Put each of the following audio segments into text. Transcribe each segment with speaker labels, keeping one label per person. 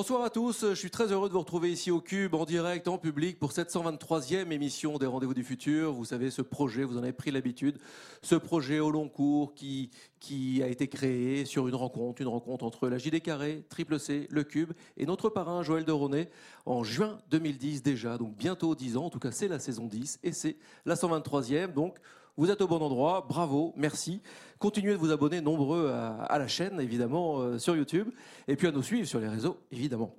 Speaker 1: Bonsoir à tous, je suis très heureux de vous retrouver ici au Cube en direct, en public pour cette 123e émission des Rendez-vous du Futur. Vous savez, ce projet, vous en avez pris l'habitude, ce projet au long cours qui, qui a été créé sur une rencontre, une rencontre entre la JD Carré, Triple C, le Cube et notre parrain Joël de en juin 2010 déjà, donc bientôt 10 ans, en tout cas c'est la saison 10 et c'est la 123e, donc vous êtes au bon endroit, bravo, merci. Continuez de vous abonner nombreux à, la chaîne, évidemment, euh, sur YouTube, et puis à nous suivre sur les réseaux, évidemment.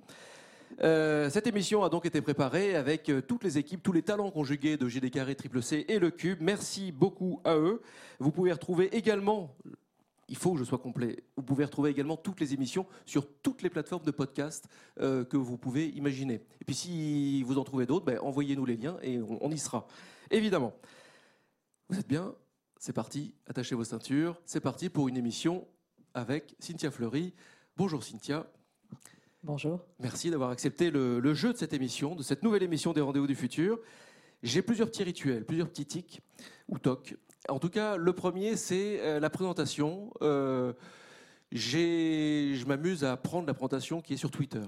Speaker 1: Euh, cette émission a donc été préparée avec euh, toutes les équipes, tous les talents conjugués de Carré, Triple C et le Cube. Merci beaucoup à eux. Vous pouvez retrouver également il faut que je sois complet. Vous pouvez retrouver également toutes les émissions sur toutes les plateformes de podcast que vous pouvez imaginer. Et puis si vous en trouvez d'autres, ben, envoyez-nous les liens et on y sera. Évidemment. Vous êtes bien? C'est parti, attachez vos ceintures. C'est parti pour une émission avec Cynthia Fleury. Bonjour Cynthia.
Speaker 2: Bonjour.
Speaker 1: Merci d'avoir accepté le, jeu de cette émission, de cette nouvelle émission des Rendez-vous du Futur. J'ai plusieurs petits rituels, plusieurs petits tics ou tocs. En tout cas, le premier, c'est euh, la présentation. Euh, je m'amuse à prendre la présentation qui est sur Twitter.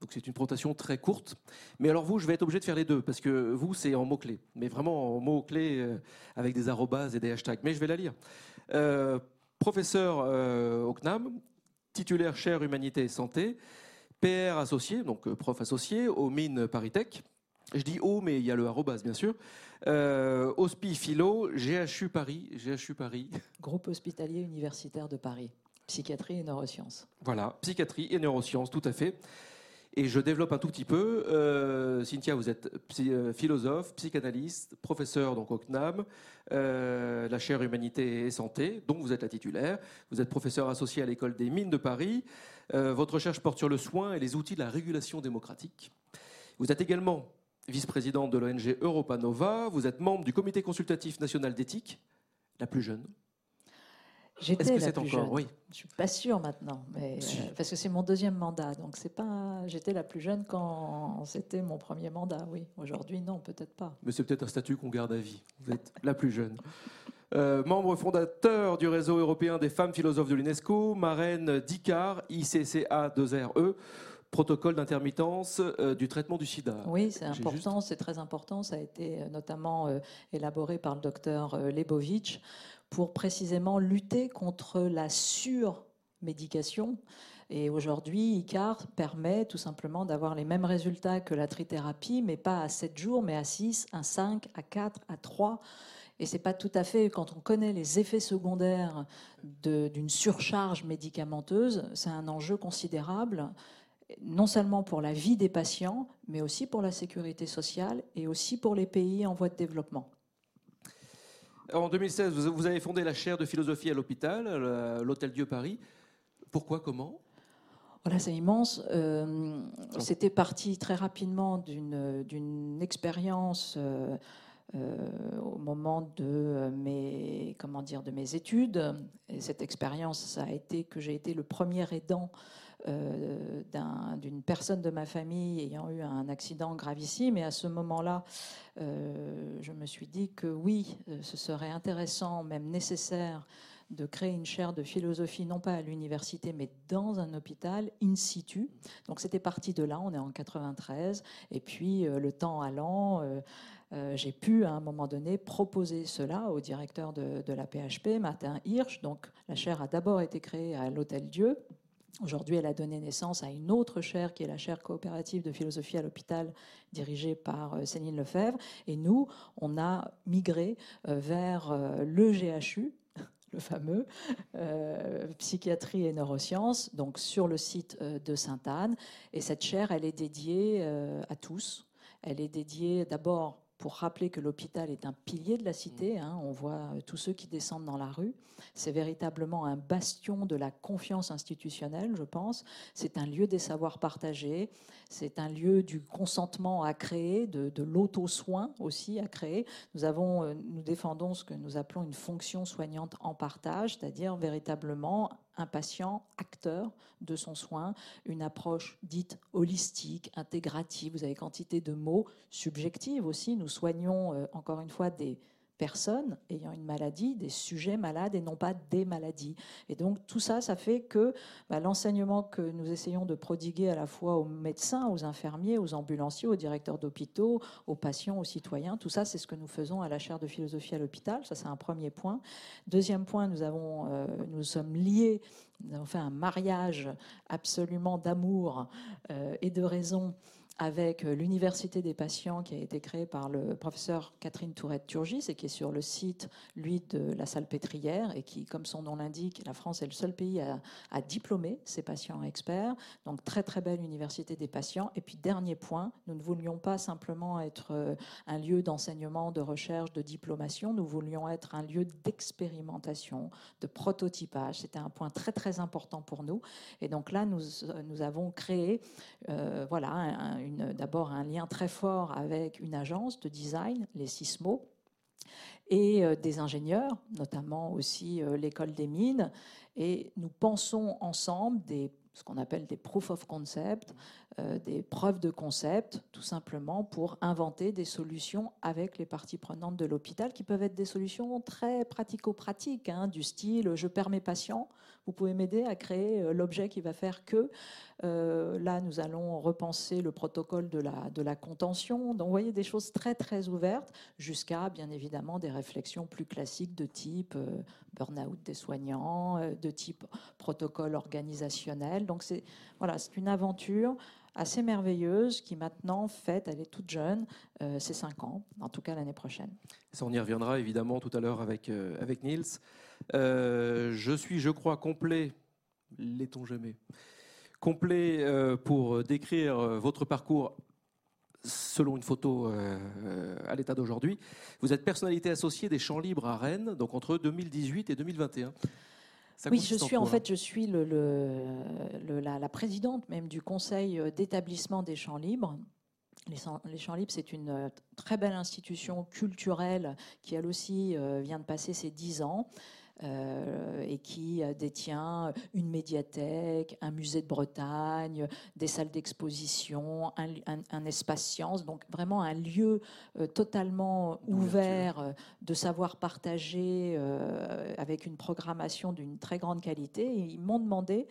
Speaker 1: Donc c'est une présentation très courte. Mais alors vous, je vais être obligé de faire les deux, parce que vous, c'est en mots-clés. Mais vraiment en mots-clés euh, avec des arrobas et des hashtags. Mais je vais la lire. Euh, professeur euh, au CNAM, titulaire chaire Humanité et Santé, PR associé, donc prof associé au mines Paris-Tech. Je dis O, mais il y a le arrobas, bien sûr. Euh, Hospi Philo, GHU Paris. GHU Paris.
Speaker 2: Groupe hospitalier universitaire de Paris. Psychiatrie et neurosciences.
Speaker 1: Voilà, psychiatrie et neurosciences, tout à fait. Et je développe un tout petit peu. Euh, Cynthia, vous êtes euh, philosophe, psychanalyste, professeur donc au CNAM, euh, la chaire Humanité et Santé, dont vous êtes la titulaire. Vous êtes professeur associé à l'école des mines de Paris. votre recherche porte sur le soin et les outils de la régulation démocratique. Vous êtes également vice-présidente de l'ONG Europa Nova. Vous êtes membre du Comité consultatif national d'éthique, la plus jeune.
Speaker 2: J'étais la plus encore, jeune. Oui. Je suis pas sûre maintenant, mais euh, parce que c'est mon deuxième mandat, donc c'est pas. J'étais la plus jeune quand c'était mon premier mandat, oui. Aujourd'hui, non, peut-être pas.
Speaker 1: Mais c'est peut-être un statut qu'on garde à vie. Vous êtes la plus jeune. Euh, membre fondateur du réseau européen des femmes philosophes de l'UNESCO, marraine d'ICAR, ICCA2RE, protocole d'intermittence euh, du traitement du sida.
Speaker 2: Oui, c'est important, c'est très important. Ça a été notamment élaboré par le docteur Lebovitch pour précisément lutter contre la surmédication. Et aujourd'hui, ICAR permet tout simplement d'avoir les mêmes résultats que la trithérapie, mais pas à 7 jours, mais à 6, à 5, à 4, à 3. Et c'est pas tout à fait, quand on connaît les effets secondaires d'une surcharge médicamenteuse, c'est un enjeu considérable, non seulement pour la vie des patients, mais aussi pour la sécurité sociale et aussi pour les pays en voie de développement.
Speaker 1: En 2016, vous avez fondé la chaire de philosophie à l'hôpital, l'Hôtel Dieu Paris. Pourquoi Comment?
Speaker 2: Voilà, c'est immense. Euh, c'était parti très rapidement d'une expérience euh, euh, au moment de mes, comment dire, de mes études. Et cette expérience, ça a été que j'ai été le premier aidant euh, d'une personne de ma famille ayant eu un accident gravissime. Et à ce moment-là, euh, je me suis dit que oui, euh, ce serait intéressant, même nécessaire, de créer une chaire de philosophie, non pas à l'université, mais dans un hôpital, in situ. Donc c'était parti de là, on est en 93, et puis le temps allant, j'ai pu à un moment donné proposer cela au directeur de, de la PHP, Martin Hirsch. Donc la chaire a d'abord été créée à l'Hôtel Dieu, Aujourd'hui, elle a donné naissance à une autre chaire qui est la chaire coopérative de philosophie à l'hôpital dirigée par euh, Céline Lefebvre. Et nous, on a migré euh, vers euh, le GHU, le fameux psychiatrie et neurosciences, donc sur le site de Sainte-Anne. Et cette chaire, elle est dédiée à tous. Elle est dédiée d'abord pour rappeler que l'hôpital est un pilier de la cité. Hein. on voit euh, tous ceux qui descendent dans la rue. C'est véritablement un bastion de la confiance institutionnelle, je pense. C'est un lieu des savoirs partagés. C'est un lieu du consentement à créer, de, de l'auto-soin aussi à créer. Nous, avons, euh, nous défendons ce que nous appelons une fonction soignante en partage, c'est-à-dire véritablement un patient acteur de son soin, une approche dite holistique, intégrative. Vous avez quantité de mots subjectifs aussi. Nous soignons, euh, encore une fois, des personnes ayant une maladie, des sujets malades et non pas des maladies. Et donc tout ça, ça fait que bah, l'enseignement que nous essayons de prodiguer à la fois aux médecins, aux infirmiers, aux ambulanciers, aux directeurs d'hôpitaux, aux patients, aux citoyens, tout ça, c'est ce que nous faisons à la chaire de philosophie à l'hôpital. Ça, c'est un premier point. Deuxième point, nous, avons, euh, nous sommes liés, nous avons fait un mariage absolument d'amour euh, et de raison avec euh, l'Université des patients qui a été créée par le professeur Catherine Tourette-Turgis et qui est sur le site, lui, de la salle et qui, comme son nom l'indique, la France est le seul pays à, à diplômer ses patients experts. Donc, très, très belle Université des patients. Et puis, dernier point, nous ne voulions pas simplement être euh, un lieu d'enseignement, de recherche, de diplomation. Nous voulions être un lieu d'expérimentation, de prototypage. C'était un point très, très important pour nous. Et donc là, nous, nous avons créé, euh, voilà, d'abord un lien très fort avec une agence de design, les Sismo, et euh, des ingénieurs, notamment aussi euh, l'école des mines. Et nous pensons ensemble ce qu'on appelle des proof of concept, euh, des preuves de concept, tout simplement pour inventer des solutions avec les parties prenantes de l'hôpital, qui peuvent être des solutions très pratico-pratiques, hein, du style je perds mes patients, vous pouvez m'aider à créer l'objet qui va faire que euh, là, nous allons repenser le protocole de la, contention. Donc, vous voyez des choses très, très ouvertes, jusqu'à, bien évidemment, des réflexions plus classiques de type euh, burn-out des soignants, euh, de type protocole organisationnel. Donc, c'est voilà, c'est une aventure assez merveilleuse qui maintenant fête, elle est toute jeune, c'est 5 ans, en tout cas l'année prochaine.
Speaker 1: Ça, on y reviendra évidemment tout à l'heure avec, avec Niels. je suis, je crois, complet, l'est-on jamais complet euh, pour décrire euh, votre parcours selon une photo euh, à l'état d'aujourd'hui. Vous êtes personnalité associée des Champs Libres à Rennes, donc entre 2018 et 2021.
Speaker 2: Oui, je suis en, fait, je suis le, la, présidente même du conseil d'établissement des Champs Libres. Les, les Champs Libres, c'est une très belle institution culturelle qui, elle aussi, vient de passer ses 10 ans. Euh, et qui euh, détient une médiathèque, un musée de Bretagne, des salles d'exposition, un, espace science, donc vraiment un lieu euh, totalement ouvert de savoir partager avec une programmation d'une très grande qualité. Et ils m'ont demandé,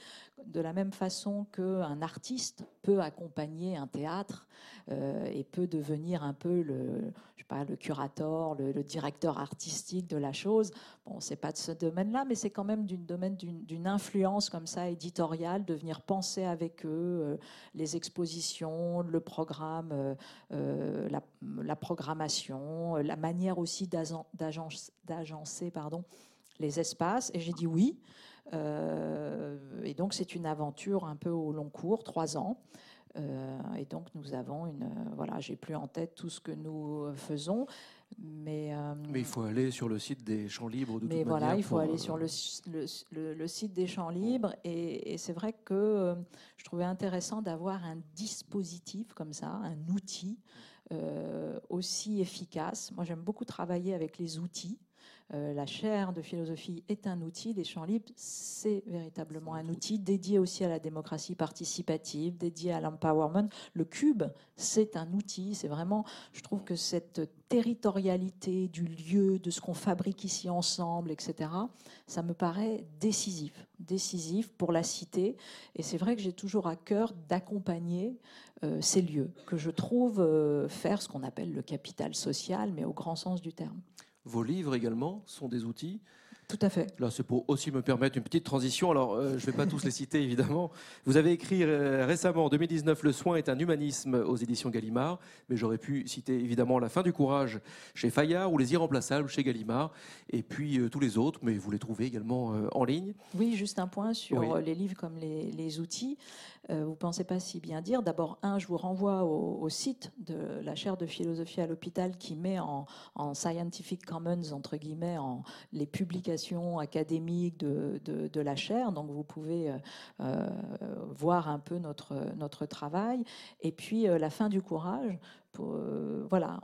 Speaker 2: de la même façon qu'un artiste peut accompagner un théâtre et peut devenir un peu le, je sais pas, le curateur, le, le directeur artistique de la chose. Bon, c'est pas de ce domaine-là, mais c'est quand même du domaine d'une influence comme ça éditoriale, de venir penser avec eux euh, les expositions, le programme, euh, euh, la, programmation, la manière aussi d'agencer pardon, les espaces. Et j'ai dit oui. et donc c'est une aventure un peu au long cours, trois ans. et donc nous avons une, voilà, j'ai plus en tête tout ce que nous faisons, mais,
Speaker 1: euh, mais, il faut aller sur le site des Champs Libres. De
Speaker 2: mais voilà, il faut aller euh, sur le, le, le, site des Champs Libres. Et, c'est vrai que euh, je trouvais intéressant d'avoir un dispositif comme ça, un outil aussi efficace. Moi, j'aime beaucoup travailler avec les outils. Euh, la chaire de philosophie est un outil, les champs libres, c'est véritablement un outil dédié aussi à la démocratie participative, dédié à l'empowerment. Le cube, c'est un outil, c'est vraiment, je trouve que cette territorialité du lieu, de ce qu'on fabrique ici ensemble, etc., ça me paraît décisif, décisif pour la cité. Et c'est vrai que j'ai toujours à cœur d'accompagner euh, ces lieux, que je trouve euh, faire ce qu'on appelle le capital social, mais au grand sens du terme.
Speaker 1: Vos livres également sont des outils
Speaker 2: tout à fait.
Speaker 1: Là, c'est pour aussi me permettre une petite transition. Alors, euh, je ne vais pas tous les citer, évidemment. Vous avez écrit euh, récemment, en 2019, Le soin est un humanisme aux éditions Gallimard. Mais j'aurais pu citer, évidemment, La fin du courage chez Fayard ou Les irremplaçables chez Gallimard. Et puis euh, tous les autres, mais vous les trouvez également en ligne.
Speaker 2: Oui, juste un point sur les livres comme les, outils. Vous ne pensez pas si bien dire. D'abord, un, je vous renvoie au, site de la chaire de philosophie à l'hôpital qui met en, en scientific commons, entre guillemets, les publications académique de, la chaire, donc vous pouvez euh, euh, voir un peu notre, notre travail. Et puis euh, la fin du courage. Voilà,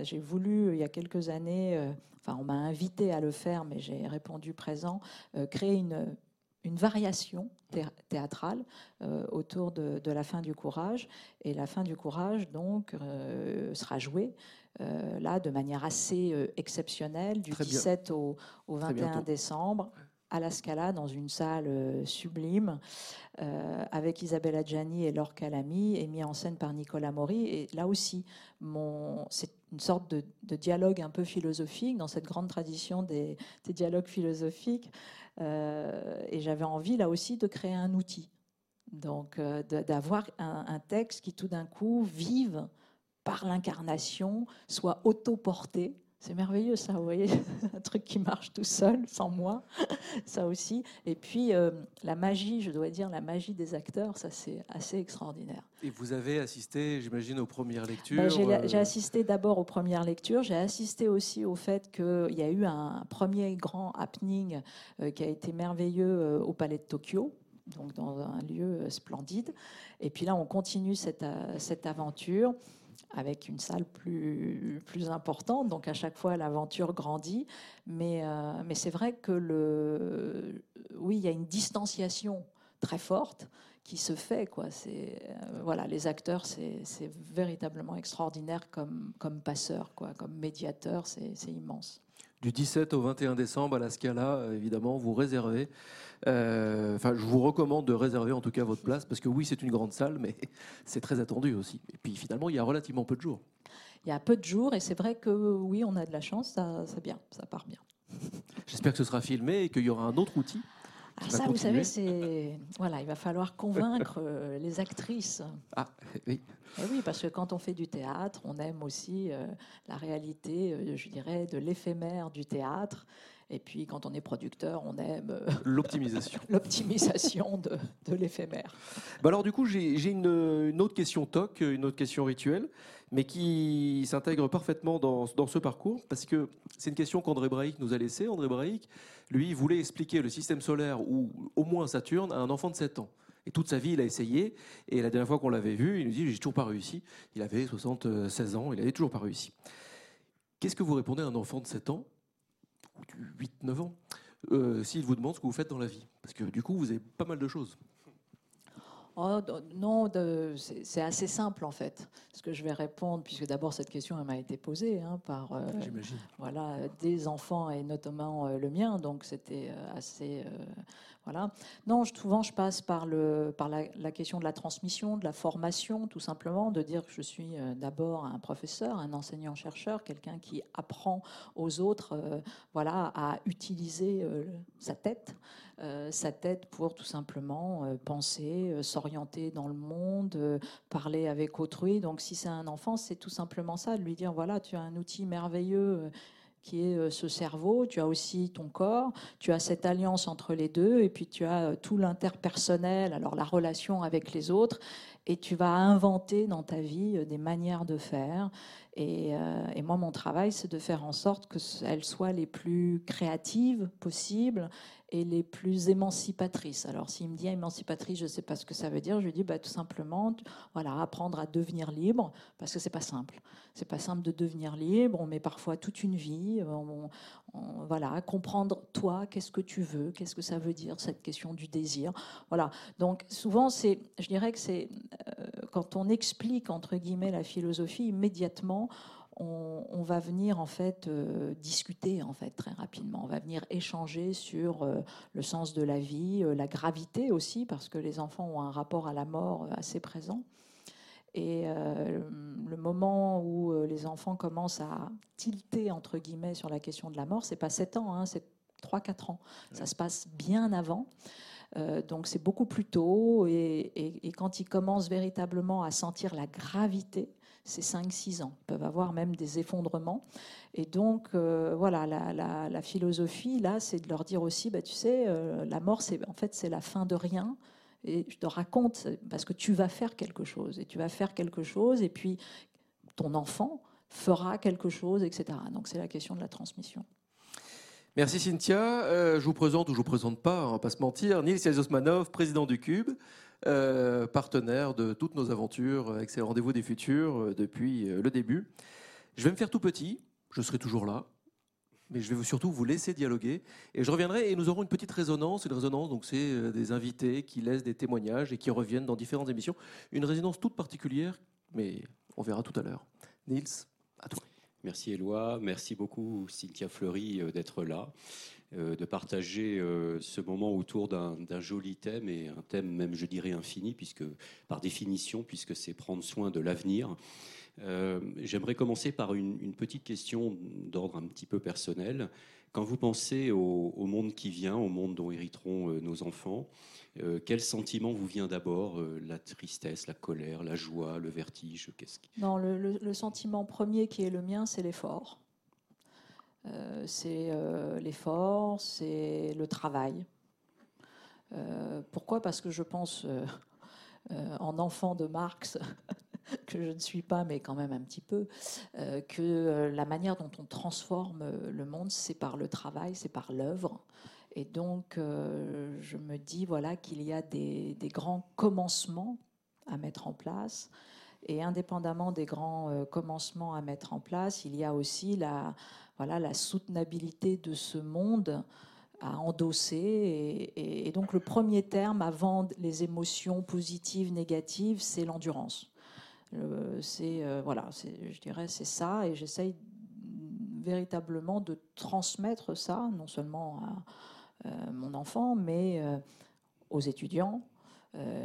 Speaker 2: j'ai voulu il y a quelques années, enfin on m'a invité à le faire, mais j'ai répondu présent, créer une, une variation théâtrale autour de, de, la fin du courage. Et la fin du courage, donc, sera jouée là de manière assez exceptionnelle, du 17 au, 21 décembre à la Scala dans une salle sublime avec Isabelle Adjani et Laure Calami et mis en scène par Nicolas Maury. Et là aussi, c'est une sorte de, dialogue un peu philosophique dans cette grande tradition des, dialogues philosophiques. Et j'avais envie là aussi de créer un outil donc, euh, d'avoir un, texte qui tout d'un coup vive par l'incarnation, soit autoporté. C'est merveilleux ça, vous voyez, un truc qui marche tout seul, sans moi, ça aussi. Et puis euh, la magie, je dois dire, la magie des acteurs, ça c'est assez extraordinaire.
Speaker 1: Et vous avez assisté, j'imagine, aux premières ben, lectures
Speaker 2: euh, J'ai assisté d'abord aux premières lectures, j'ai assisté aussi au fait qu'il y a eu un premier grand happening qui a été merveilleux au Palais de Tokyo, donc dans un lieu euh, splendide. Et puis là, on continue cette, euh, cette aventure avec une salle plus, plus importante. Donc à chaque fois, l'aventure grandit. Mais, euh, mais c'est vrai que le, oui, il y a une distanciation très forte qui se fait. Quoi. C'est, voilà, les acteurs, c'est, véritablement extraordinaire comme, comme passeur, quoi, comme médiateur, c'est immense.
Speaker 1: Du 17 au 21 décembre à la Scala, évidemment, vous réservez euh, enfin, je vous recommande de réserver en tout cas votre place parce que oui, c'est une grande salle, mais c'est très attendu aussi. Et puis finalement, il y a relativement peu de jours.
Speaker 2: Il y a peu de jours et c'est vrai que oui, on a de la chance, ça, c'est bien, ça part bien.
Speaker 1: J'espère que ce sera filmé et qu'il y aura un autre outil.
Speaker 2: Ah, ça, vous savez, c'est voilà, il va falloir convaincre euh, les actrices.
Speaker 1: Ah oui.
Speaker 2: Et oui, parce que quand on fait du théâtre, on aime aussi euh, la réalité, je dirais, de l'éphémère du théâtre. Et puis, quand on est producteur, on aime euh,
Speaker 1: l'optimisation,
Speaker 2: l'optimisation de, de l'éphémère.
Speaker 1: Bah alors, du coup, j'ai une, autre question toc, une autre question rituelle, mais qui s'intègre parfaitement dans, ce parcours, parce que c'est une question qu'André Braic nous a laissée. André Braic, lui, voulait expliquer le système solaire, ou au moins Saturne, à un enfant de 7 ans. Et toute sa vie, il a essayé. Et la dernière fois qu'on l'avait vu, il nous dit J'ai toujours pas réussi. Il avait 76 ans, il avait toujours pas réussi. Qu'est-ce que vous répondez à un enfant de 7 ans 8-9 ans, euh, s'il vous demande ce que vous faites dans la vie? Parce que du coup, vous avez pas mal de choses.
Speaker 2: Oh, non, c'est assez simple en fait. Ce que je vais répondre, puisque d'abord cette question m'a été posée hein, par euh, voilà des enfants et notamment euh, le mien, donc c'était assez Non, souvent je passe par la, question de la transmission, de la formation, tout simplement, de dire que je suis euh, d'abord un professeur, un enseignant-chercheur, quelqu'un qui apprend aux autres euh, voilà, à utiliser euh, sa tête. sa tête pour tout simplement penser, s'orienter dans le monde, parler avec autrui. Donc si c'est un enfant, c'est tout simplement ça, de lui dire, voilà, tu as un outil merveilleux qui est euh, ce cerveau, tu as aussi ton corps, tu as cette alliance entre les deux, et puis tu as euh, tout l'interpersonnel, alors la relation avec les autres, et tu vas inventer dans ta vie euh, des manières de faire. Et, et moi, mon travail, c'est de faire en sorte qu'elles soient les plus créatives possibles et les plus émancipatrices. Alors, s'il me dit émancipatrice, je ne sais pas ce que ça veut dire. Je lui dis bah, tout simplement, voilà, apprendre à devenir libre, parce que c'est pas simple. C'est pas simple de devenir libre. On met parfois toute une vie. On, voilà, comprendre toi, qu'est-ce que tu veux, qu'est-ce que ça veut dire cette question du désir. Voilà. Donc, souvent, je dirais que c'est euh, quand on explique entre guillemets la philosophie immédiatement on, va venir en fait euh, discuter en fait très rapidement. On va venir échanger sur euh, le sens de la vie, euh, la gravité aussi, parce que les enfants ont un rapport à la mort assez présent. Et le moment où les enfants commencent à tilter entre guillemets sur la question de la mort, c'est pas 7 ans, hein, c'est 3-4 ans. Ça se passe bien avant. donc c'est beaucoup plus tôt et, et, quand ils commencent véritablement à sentir la gravité c'est 5-6 ans. Ils peuvent avoir même des effondrements. Et donc, euh, voilà, la, philosophie, là, c'est de leur dire aussi, bah, tu sais, euh, la mort, c'est en fait, c'est la fin de rien. Et je te raconte, parce que tu vas faire quelque chose. Et tu vas faire quelque chose, et puis ton enfant fera quelque chose, etc. Donc, c'est la question de la transmission.
Speaker 1: Merci Cynthia. Euh, je vous présente ou je vous présente pas, on va pas se mentir, Nils Yazosmanov, président du Cube. Euh, partenaire de toutes nos aventures avec ces rendez-vous des futurs euh, depuis euh, le début. Je vais me faire tout petit, je serai toujours là, mais je vais surtout vous laisser dialoguer. Et je reviendrai et nous aurons une petite résonance. Une résonance, donc c'est des invités qui laissent des témoignages et qui reviennent dans différentes émissions. Une résonance toute particulière, mais on verra tout à l'heure. Nils, à toi.
Speaker 3: Merci Éloi. Merci beaucoup Cynthia Fleury d'être là. Euh, de partager euh, ce moment autour d'un joli thème et un thème même, je dirais, infini, puisque par définition, puisque c'est prendre soin de l'avenir. Euh, j'aimerais commencer par une, petite question d'ordre un petit peu personnel. Quand vous pensez au, monde qui vient, au monde dont hériteront nos enfants, quel sentiment vous vient d'abord La tristesse, la colère, la joie, le vertige
Speaker 2: Qu'est-ce Non, le, sentiment premier qui est le mien, c'est l'effort. Euh, c'est euh, l'effort, c'est le travail. Euh, pourquoi? Parce que je pense en enfant de Marx, que je ne suis pas, mais quand même un petit peu, que la manière dont on transforme le monde, c'est par le travail, c'est par l'œuvre. Et donc, je me dis voilà qu'il y a des, des, grands commencements à mettre en place. Et indépendamment des grands commencements à mettre en place, il y a aussi la, voilà, la soutenabilité de ce monde à endosser. Et, donc le premier terme avant les émotions positives, négatives, c'est l'endurance. c'est euh, voilà, je dirais c'est ça, et j'essaye véritablement de transmettre ça, non seulement à euh, mon enfant, mais euh, aux étudiants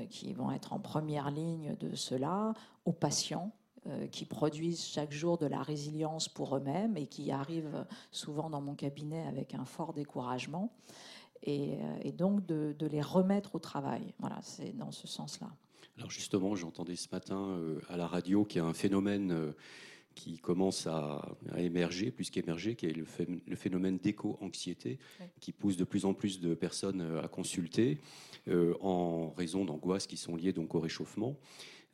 Speaker 2: qui vont être en première ligne de cela, aux patients euh, qui produisent chaque jour de la résilience pour eux-mêmes et qui arrivent souvent dans mon cabinet avec un fort découragement. Et, euh, donc de, les remettre au travail. Voilà, c'est dans ce sens-là.
Speaker 3: Alors justement, j'entendais ce matin euh, à la radio qu'il y a un phénomène qui commence à, émerger, plus qu'émerger, qui est le, phénomène d'éco-anxiété, qui pousse de plus en plus de personnes à consulter en raison d'angoisses qui sont liées donc au réchauffement.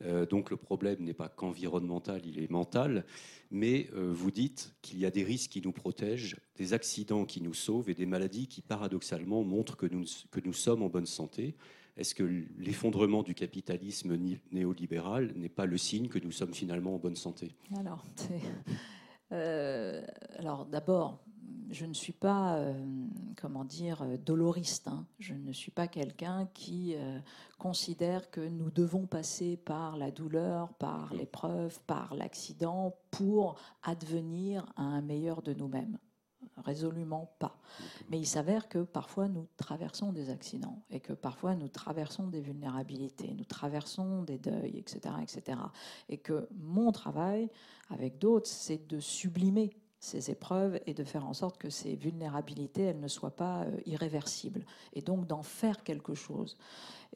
Speaker 3: Euh, donc le problème n'est pas qu'environnemental, il est mental. Mais euh, vous dites qu'il y a des risques qui nous protègent, des accidents qui nous sauvent et des maladies qui paradoxalement montrent que nous, que nous sommes en bonne santé. Est-ce que l'effondrement du capitalisme néolibéral n'est pas le signe que nous sommes finalement en bonne santé?
Speaker 2: Alors, euh, alors d'abord, je ne suis pas, euh, comment dire, doloriste. Hein. Je ne suis pas quelqu'un qui euh, considère que nous devons passer par la douleur, par l'épreuve, par l'accident pour advenir à un meilleur de nous-mêmes. Résolument pas. Mais il s'avère que parfois nous traversons des accidents et que parfois nous traversons des vulnérabilités, nous traversons des deuils, etc., etc. Et que mon travail avec d'autres, c'est de sublimer ces épreuves et de faire en sorte que ces vulnérabilités, elles ne soient pas euh, irréversibles. Et donc d'en faire quelque chose.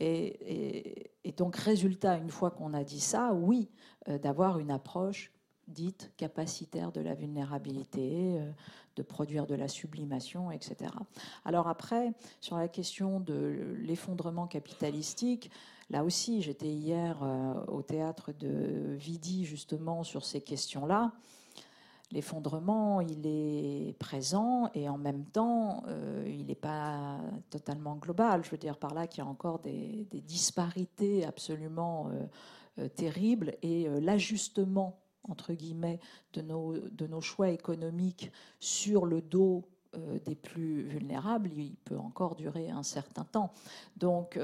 Speaker 2: Et, donc, résultat, une fois qu'on a dit ça, oui, euh, d'avoir une approche dite capacitaire de la vulnérabilité, euh, de produire de la sublimation, etc. Alors après, sur la question de l'effondrement capitalistique, là aussi, j'étais hier au théâtre de Vidi justement sur ces questions-là l'effondrement, il est présent et en même temps, euh, il n'est pas totalement global. Je veux dire par là qu'il y a encore des, disparités absolument euh, euh, terribles et l'ajustement entre guillemets de nos, choix économiques sur le dos des plus vulnérables, il peut encore durer un certain temps. Donc,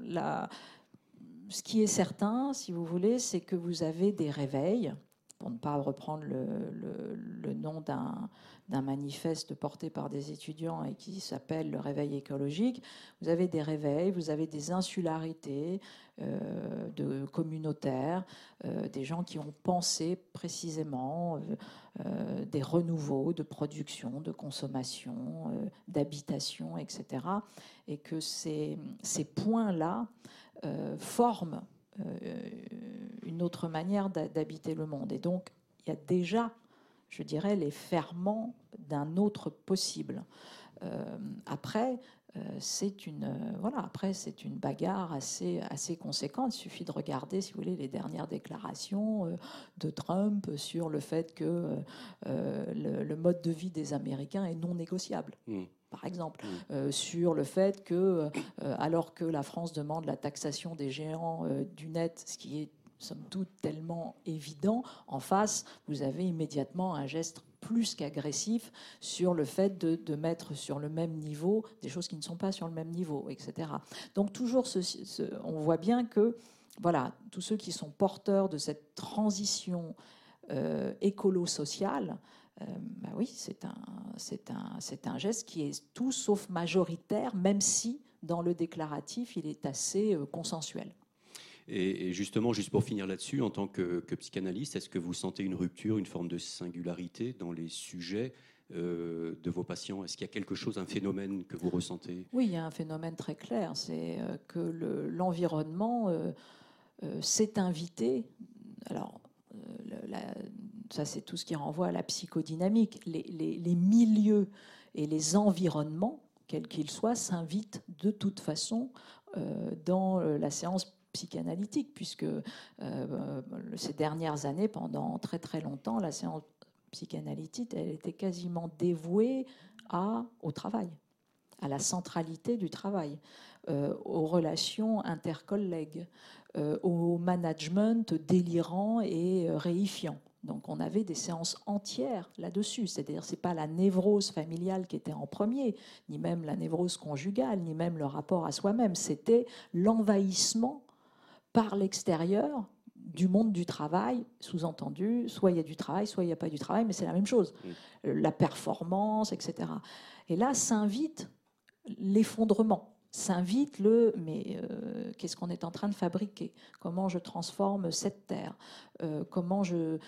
Speaker 2: la, ce qui est certain, si vous voulez, c'est que vous avez des réveils pour ne pas reprendre le, nom d'un manifeste porté par des étudiants et qui s'appelle le réveil écologique. Vous avez des réveils, vous avez des insularités euh, de communautaires, euh, des gens qui ont pensé précisément euh, des renouveaux de production, de consommation, d'habitation, etc. Et que ces, points-là forment une autre manière d'habiter le monde. Et donc, il y a déjà, je dirais, les ferments d'un autre possible. Euh, après, euh, c'est une voilà après une bagarre assez assez conséquente. Il suffit de regarder, si vous voulez, les dernières déclarations de Trump sur le fait que le, mode de vie des Américains est non négociable. Mmh par exemple, mm. euh, sur le fait que, euh, alors que la France demande la taxation des géants euh, du net, ce qui est somme toute tellement évident, en face, vous avez immédiatement un geste plus qu'agressif sur le fait de, mettre sur le même niveau des choses qui ne sont pas sur le même niveau, etc. Donc toujours, on voit bien que voilà, tous ceux qui sont porteurs de cette transition écolo-social, bah oui, c'est un, un, un geste qui est tout sauf majoritaire, même si dans le déclaratif, il est assez consensuel.
Speaker 3: Et, justement, juste pour finir là-dessus, en tant que, psychanalyste, est-ce que vous sentez une rupture, une forme de singularité dans les sujets euh, de vos patients? Est-ce qu'il y a quelque chose, un phénomène que vous ressentez?
Speaker 2: Oui, il y a un phénomène très clair, c'est euh, que l'environnement euh, s'est invité. Alors, ça c'est tout ce qui renvoie à la psychodynamique. Les, milieux et les environnements, quels qu'ils soient, s'invitent de toute façon dans la séance psychanalytique, puisque euh, ces dernières années, pendant très très longtemps, la séance psychanalytique, elle était quasiment dévouée au travail, à la centralité du travail, euh, aux relations intercollègues, euh, au management délirant et réifiant. Donc on avait des séances entières là-dessus. C'est-à-dire c'est pas la névrose familiale qui était en premier, ni même la névrose conjugale, ni même le rapport à soi-même. C'était l'envahissement par l'extérieur du monde du travail, sous-entendu, soit il y a du travail, soit il n'y a pas du travail, mais c'est la même chose. La performance, etc. Et là s'invite l'effondrement, s'invite le mais euh, qu'est-ce qu'on est en train de fabriquer? Comment je transforme cette terre? Euh, Comment je,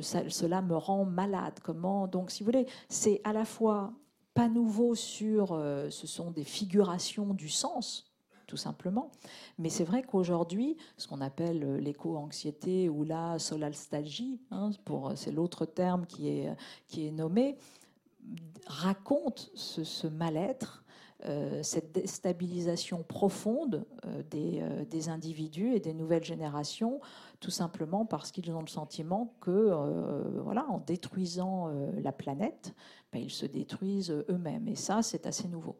Speaker 2: cela me rend malade? Comment donc si vous voulez, c'est à la fois pas nouveau sur euh, ce sont des figurations du sens tout simplement. Mais c'est vrai qu'aujourd'hui, ce qu'on appelle l'éco-anxiété ou la solalstalgie, hein, pour, c'est l'autre terme qui est, qui est nommé, raconte ce, mal-être, cette déstabilisation profonde euh, des, des, individus et des nouvelles générations, tout simplement parce qu'ils ont le sentiment que, voilà, en détruisant la planète, ben, ils se détruisent eux-mêmes. Et ça, c'est assez nouveau.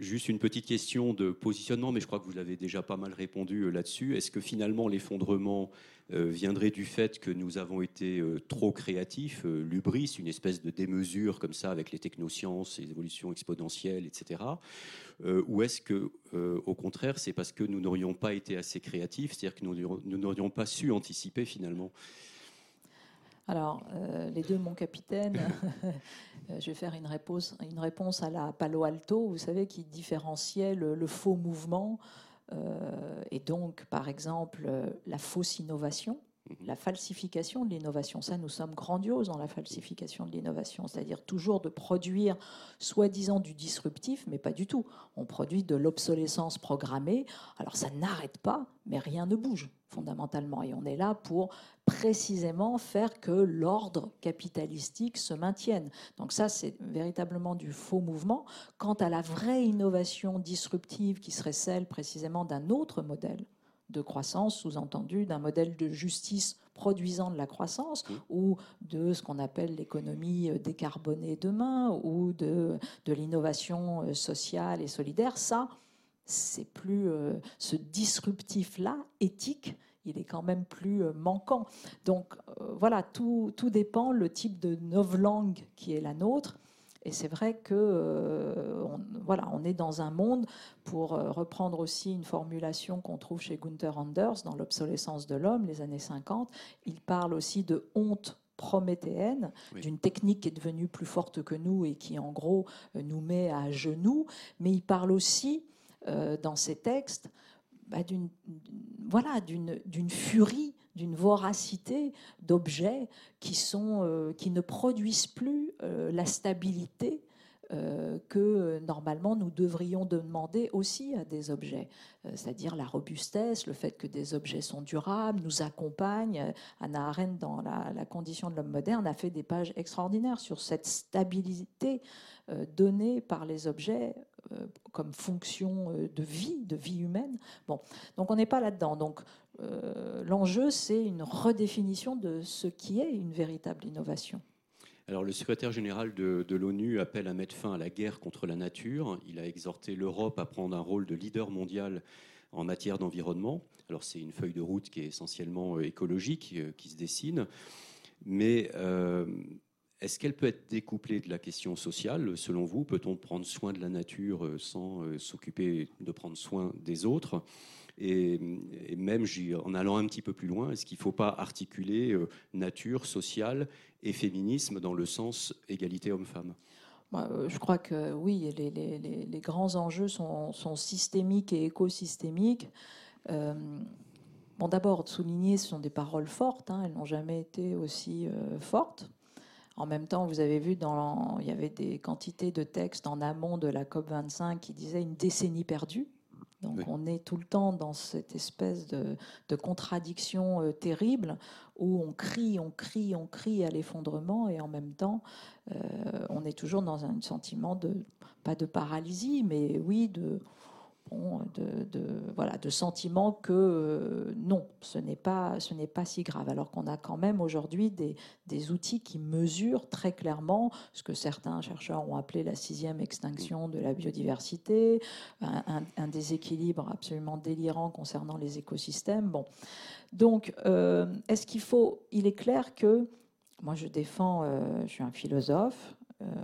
Speaker 3: Juste une petite question de positionnement, mais je crois que vous avez déjà pas mal répondu euh, là-dessus. Est-ce que finalement l'effondrement euh, viendrait du fait que nous avons été euh, trop créatifs, l'ubris, une espèce de démesure comme ça avec les technosciences, les évolutions exponentielles, etc. ou est-ce que, au contraire, c'est parce que nous n'aurions pas été assez créatifs, c'est-à-dire que nous n'aurions pas su anticiper finalement?
Speaker 2: Alors, euh, les deux, mon capitaine, euh, je vais faire une réponse, une réponse à la Palo Alto, vous savez, qui différenciait le, faux mouvement euh, et donc, par exemple, la fausse innovation, mhm. la falsification de l'innovation. Ça, nous sommes grandioses dans la falsification de l'innovation, c'est-à-dire toujours de produire soi-disant du disruptif, mais pas du tout. On produit de l'obsolescence programmée. Alors, ça n'arrête pas, mais rien ne bouge fondamentalement. Et on est là pour précisément faire que l'ordre capitalistique se maintienne. Donc ça, c'est véritablement du faux mouvement. Quant à la vraie innovation disruptive qui serait celle précisément d'un autre modèle de croissance, sous-entendu d'un modèle de justice produisant de la croissance ou de ce qu'on appelle l'économie décarbonée demain ou de, de l'innovation sociale et solidaire, ça, c'est plus euh, ce disruptif-là, éthique, il est quand même plus euh, manquant. Donc euh, voilà, tout, tout, dépend le type de novlangue qui est la nôtre. Et c'est vrai que on, voilà, on est dans un monde, pour reprendre aussi une formulation qu'on trouve chez Gunther Anders dans L'obsolescence de l'homme, les années 50, il parle aussi de honte prométhéenne, d'une technique qui est devenue plus forte que nous et qui en gros nous met à genoux, mais il parle aussi euh, dans ces textes bah, d'une voilà, d'une furie, d'une voracité d'objets qui, sont, euh, qui ne produisent plus euh, la stabilité que normalement nous devrions demander aussi à des objets, c'est-à-dire la robustesse, le fait que des objets sont durables, nous accompagnent. Anna Arendt, dans la, condition de l'homme moderne, a fait des pages extraordinaires sur cette stabilité donnée par les objets comme fonction euh, de vie, de vie humaine. Bon, donc on n'est pas là-dedans. Donc euh, l'enjeu, c'est une redéfinition de ce qui est une véritable innovation.
Speaker 3: Alors, le secrétaire général de, de l'ONU appelle à mettre fin à la guerre contre la nature. Il a exhorté l'Europe à prendre un rôle de leader mondial en matière d'environnement. Alors, c'est une feuille de route qui est essentiellement écologique, qui se dessine. Mais est-ce qu'elle peut être découplée de la question sociale Selon vous, peut-on prendre soin de la nature euh, sans euh, s'occuper de prendre soin des autres? Et, même en allant un petit peu plus loin, est-ce qu'il ne faut pas articuler euh, nature, sociale et féminisme dans le sens égalité homme-femme?
Speaker 2: Euh, je crois que oui, les, grands enjeux sont, systémiques et écosystémiques. Bon, d'abord, souligner, ce sont des paroles fortes, hein, elles n'ont jamais été aussi fortes. En même temps, vous avez vu, dans, il y avait des quantités de textes en amont de la COP25 qui disaient une décennie perdue. Donc on est tout le temps dans cette espèce de, contradiction euh, terrible où on crie, on crie, on crie à l'effondrement et en même temps euh, on est toujours dans un sentiment de, pas de paralysie, mais oui, de de, voilà, de sentiment que euh, non, ce n'est pas, pas si grave. Alors qu'on a quand même aujourd'hui des, des, outils qui mesurent très clairement ce que certains chercheurs ont appelé la sixième extinction de la biodiversité, un, déséquilibre absolument délirant concernant les écosystèmes. Bon, donc euh, est-ce qu'il faut Il est clair que moi je défends, euh, je suis un philosophe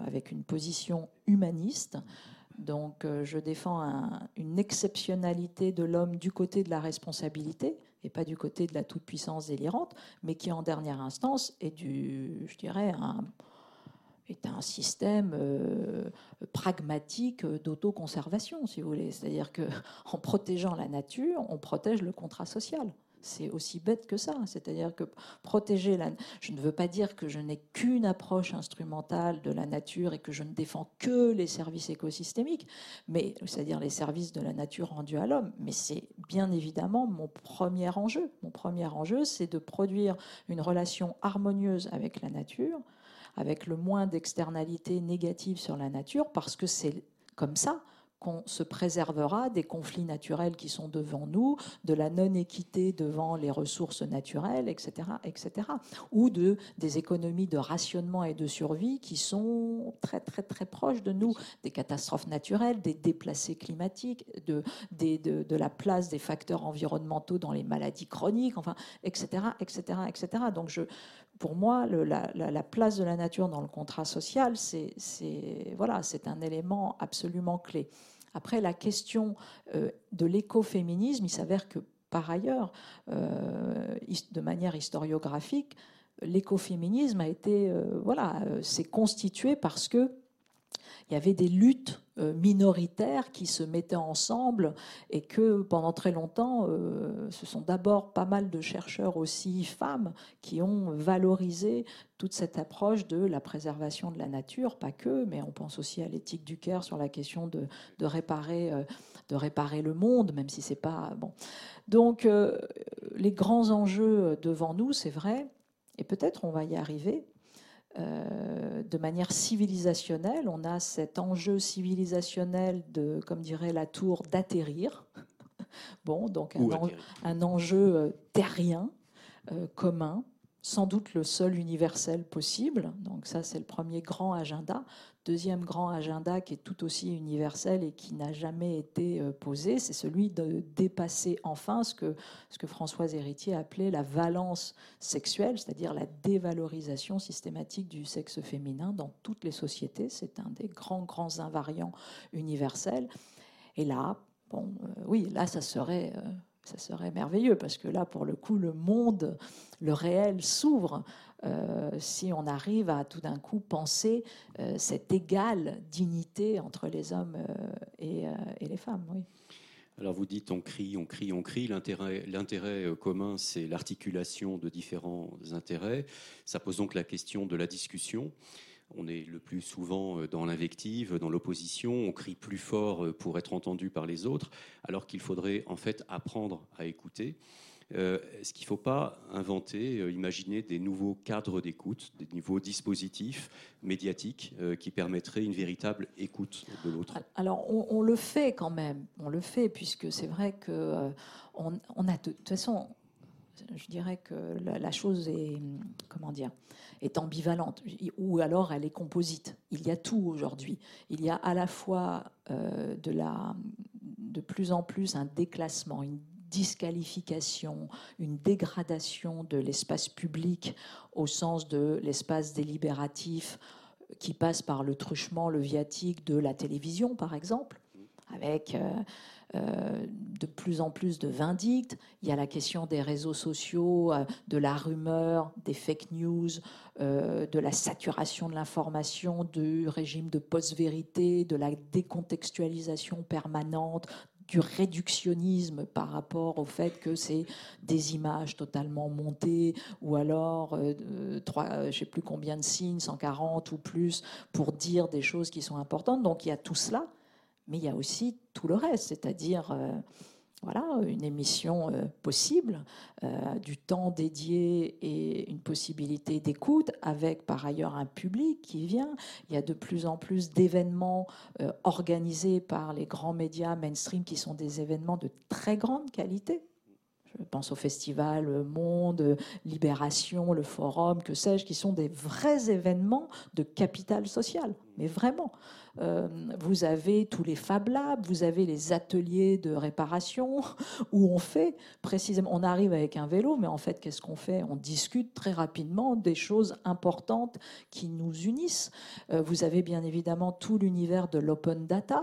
Speaker 2: avec une position humaniste. Donc euh, je défends une exceptionnalité de l'homme du côté de la responsabilité et pas du côté de la toute-puissance délirante, mais qui en dernière instance est du, je un, est un système euh, pragmatique d'autoconservation, si vous voulez. C'est-à-dire qu'en protégeant la nature, on protège le contrat social. C'est aussi bête que ça. C'est-à-dire que protéger la... Je ne veux pas dire que je n'ai qu'une approche instrumentale de la nature et que je ne défends que les services écosystémiques, mais c'est-à-dire les services de la nature rendus à l'homme. Mais c'est bien évidemment mon premier enjeu. Mon premier enjeu, c'est de produire une relation harmonieuse avec la nature, avec le moins d'externalités négatives sur la nature, parce que c'est comme ça qu'on se préservera des conflits naturels qui sont devant nous, de la non-équité devant les ressources naturelles, etc., etc., ou de, des économies de rationnement et de survie qui sont très, très, très proches de nous, des catastrophes naturelles, des déplacés climatiques, de, de, de la place des facteurs environnementaux dans les maladies chroniques, enfin, etc., etc., etc. Donc, pour moi, la, place de la nature dans le contrat social, c'est voilà, un élément absolument clé. Après, la question euh, de l'écoféminisme, il s'avère que par ailleurs, euh, de manière historiographique, l'écoféminisme a été, euh, voilà, s'est constitué parce que il y avait des luttes euh, minoritaires qui se mettaient ensemble et que pendant très longtemps, euh, ce sont d'abord pas mal de chercheurs aussi femmes qui ont valorisé toute cette approche de la préservation de la nature, pas que, mais on pense aussi à l'éthique du Caire sur la question de, réparer, euh, de réparer le monde, même si c'est pas bon. Donc les grands enjeux devant nous, c'est vrai, et peut-être on va y arriver. Euh, de manière civilisationnelle. On a cet enjeu civilisationnel de, comme dirait la tour, d'atterrir. bon, donc un, enjeu euh, terrien euh, commun sans doute le seul universel possible. Donc ça, c'est le premier grand agenda. Deuxième grand agenda qui est tout aussi universel et qui n'a jamais été euh, posé, c'est celui de dépasser enfin ce que, Françoise Héritier appelait la valence sexuelle, c'est-à-dire la dévalorisation systématique du sexe féminin dans toutes les sociétés. C'est un des grands, grands invariants universels. Et là, bon, euh, oui, là, ça serait... Euh, ça serait merveilleux parce que là, pour le coup, le monde, le réel s'ouvre euh, si on arrive à tout d'un coup penser euh, cette égale dignité entre les hommes euh, et, les femmes.
Speaker 3: Alors vous dites on crie, on crie, on crie. L'intérêt commun, c'est l'articulation de différents intérêts. Ça pose donc la question de la discussion. On est le plus souvent euh, dans l'invective, dans l'opposition, on crie plus fort euh, pour être entendu par les autres, alors qu'il faudrait en fait apprendre à écouter. Euh, est-ce qu'il ne faut pas inventer, imaginer des nouveaux cadres d'écoute, des nouveaux dispositifs médiatiques qui permettraient une véritable écoute de l'autre?
Speaker 2: Alors, on, le fait quand même, on le fait, puisque c'est vrai que on, a de toute façon, je dirais que la, chose est, comment dire, est ambivalente, ou alors elle est composite. Il y a tout aujourd'hui. Il y a à la fois euh, de, plus en plus un déclassement, une disqualification, une dégradation de l'espace public au sens de l'espace délibératif qui passe par le truchement, le viatique de la télévision, par exemple, avec... Euh, de plus en plus de vindictes. Il y a la question des réseaux sociaux, de la rumeur, des fake news, de la saturation de l'information, du régime de post-vérité, de la décontextualisation permanente, du réductionnisme par rapport au fait que c'est des images totalement montées ou alors euh, trois, euh, sais plus combien de signes, 140 ou plus, pour dire des choses qui sont importantes. Donc il y a tout cela, mais il y a aussi tout le reste, c'est-à-dire euh, voilà, une émission euh, possible, euh, du temps dédié et une possibilité d'écoute, avec par ailleurs un public qui vient. Il y a de plus en plus d'événements organisés par les grands médias mainstream qui sont des événements de très grande qualité. Je pense au festival Monde, Libération, le Forum, que sais-je, qui sont des vrais événements de capital social, mais vraiment. Euh, vous avez tous les Fab Labs, vous avez les ateliers de réparation où on fait précisément, on arrive avec un vélo, mais en fait, qu'est-ce qu'on fait? On discute très rapidement des choses importantes qui nous unissent. Euh, vous avez bien évidemment tout l'univers de l'open data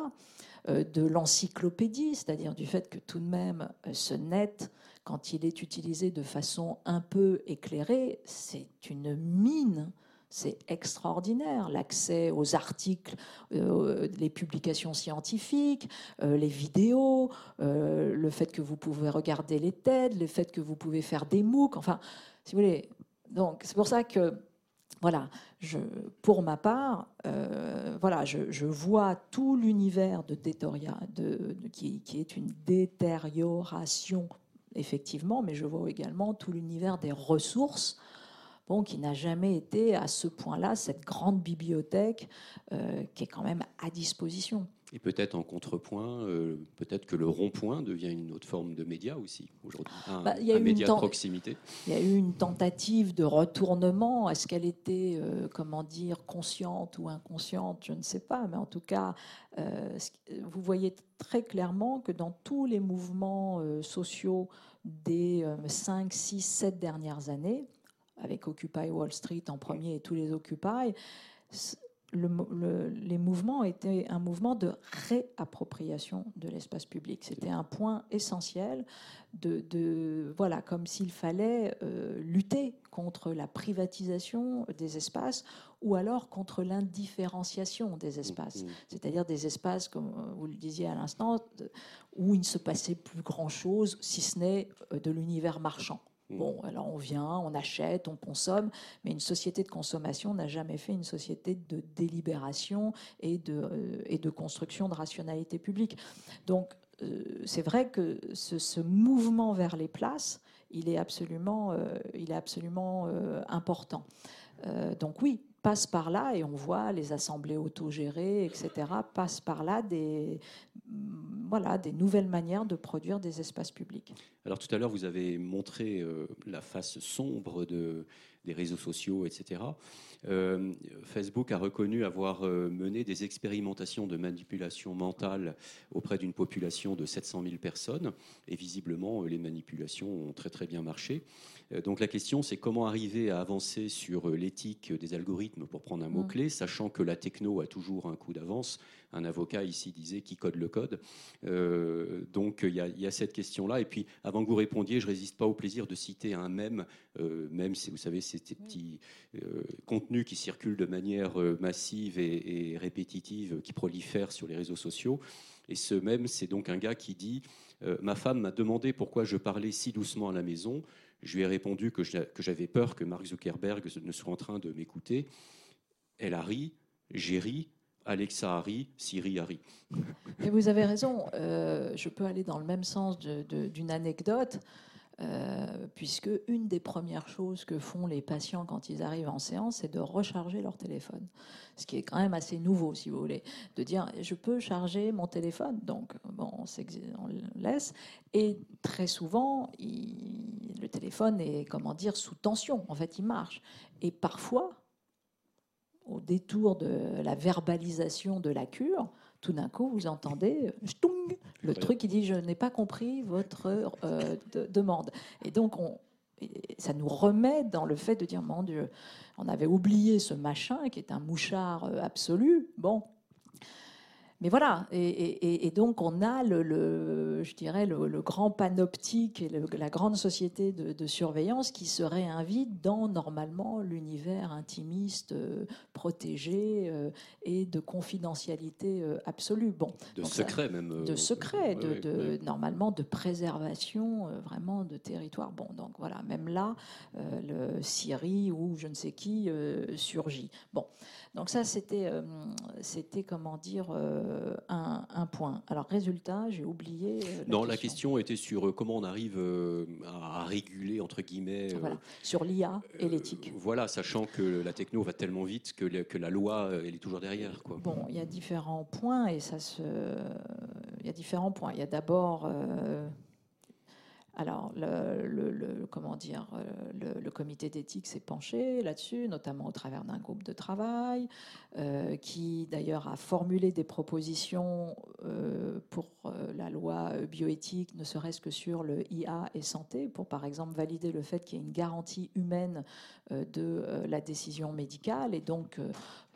Speaker 2: euh, de l'encyclopédie, c'est-à-dire du fait que tout de même ce net, quand il est utilisé de façon un peu éclairée, c'est une mine c'est extraordinaire, l'accès aux articles, euh, les publications scientifiques, euh, les vidéos, euh, le fait que vous pouvez regarder les TED, le fait que vous pouvez faire des MOOC, enfin, si vous voulez. Donc, c'est pour ça que, voilà, pour ma part, voilà, je, vois tout l'univers de, qui est une détérioration, effectivement, mais je vois également tout l'univers des ressources qui n'a jamais été à ce point-là cette grande bibliothèque euh, qui est quand même à disposition.
Speaker 3: Et peut-être en contrepoint, euh, peut-être que le rond-point devient une autre forme de média aussi aujourd'hui, un, bah, média de proximité.
Speaker 2: Il y a eu une tentative de retournement. Est-ce qu'elle était, euh, comment dire, consciente ou inconsciente? Je ne sais pas, mais en tout cas, vous voyez très clairement que dans tous les mouvements sociaux des 5, 6, 7 dernières années, avec Occupy Wall Street en premier et tous les Occupy, le, les mouvements étaient un mouvement de réappropriation de l'espace public. C'était un point essentiel de, voilà, comme s'il fallait euh, lutter contre la privatisation des espaces ou alors contre l'indifférenciation des espaces, mmh, mmh. c'est-à-dire des espaces, comme vous le disiez à l'instant, où il ne se passait plus grand-chose, si ce n'est euh, de l'univers marchand. Mm. Bon, alors on vient, on achète, on consomme, mais une société de consommation n'a jamais fait une société de délibération et de, euh, construction de rationalité publique. Donc euh, c'est vrai que ce, mouvement vers les places, il est absolument, euh, important. donc oui, passe par là, et on voit les assemblées autogérées, etc., passe par là des nouvelles manières de produire des espaces publics.
Speaker 3: Alors tout à l'heure, vous avez montré euh, la face sombre de, des réseaux sociaux, etc. Euh, Facebook a reconnu avoir euh, mené des expérimentations de manipulation mentale auprès d'une population de 700 000 personnes, et visiblement, les manipulations ont très très bien marché. Donc la question, c'est comment arriver à avancer sur l'éthique des algorithmes, pour prendre un mot-clé, mm. sachant que la techno a toujours un coup d'avance. Un avocat ici disait qui code le code. Donc il y, a cette question-là. Et puis, avant que vous répondiez, je résiste pas au plaisir de citer un même, même si vous savez, ces petits contenus qui circulent de manière massive et, et, répétitive, qui prolifèrent sur les réseaux sociaux. Et ce même, c'est donc un gars qui dit Ma femme m'a demandé pourquoi je parlais si doucement à la maison. Je lui ai répondu que j'avais peur que Mark Zuckerberg ne soit en train de m'écouter. Elle a ri, j'ai ri, Alexa ri, Siri ri.
Speaker 2: Et vous avez raison, euh, je peux aller dans le même sens d'une anecdote. Euh, puisque une des premières choses que font les patients quand ils arrivent en séance, c'est de recharger leur téléphone. Ce qui est quand même assez nouveau, si vous voulez, de dire je peux charger mon téléphone. Donc, bon, on, laisse. Et très souvent, le téléphone est, comment dire, sous tension. En fait, il marche. Et parfois, au détour de la verbalisation de la cure, tout d'un coup, vous entendez le truc qui dit Je n'ai pas compris votre euh, demande. Et donc, on, ça nous remet dans le fait de dire Mon Dieu, on avait oublié ce machin qui est un mouchard euh, absolu. Bon. Mais voilà, et, donc on a le, je dirais le, grand panoptique et la grande société de, surveillance qui se réinvite dans normalement l'univers intimiste, euh, protégé euh, et de confidentialité euh, absolue.
Speaker 3: Bon, de secret même.
Speaker 2: De secret, de, normalement de préservation vraiment de territoire. Bon, donc voilà, même là, le Syrie ou je ne sais qui surgit. Bon, donc ça c'était, c'était comment dire euh, un, point. Alors, résultat, j'ai oublié.
Speaker 3: Euh, non, la question était sur euh, comment on arrive à, réguler, entre guillemets.
Speaker 2: sur l'IA et l'éthique.
Speaker 3: voilà, sachant que la techno va tellement vite que, que la loi, elle est toujours derrière. Quoi.
Speaker 2: Bon, il y a différents points et ça se. Il y a différents points. Il y a d'abord alors, le, comment dire, euh, le, comité d'éthique s'est penché là-dessus, notamment au travers d'un groupe de travail, euh, qui d'ailleurs a formulé des propositions euh, pour la loi bioéthique, ne serait-ce que sur le IA et santé, pour par exemple valider le fait qu'il y ait une garantie humaine de la décision médicale, et donc,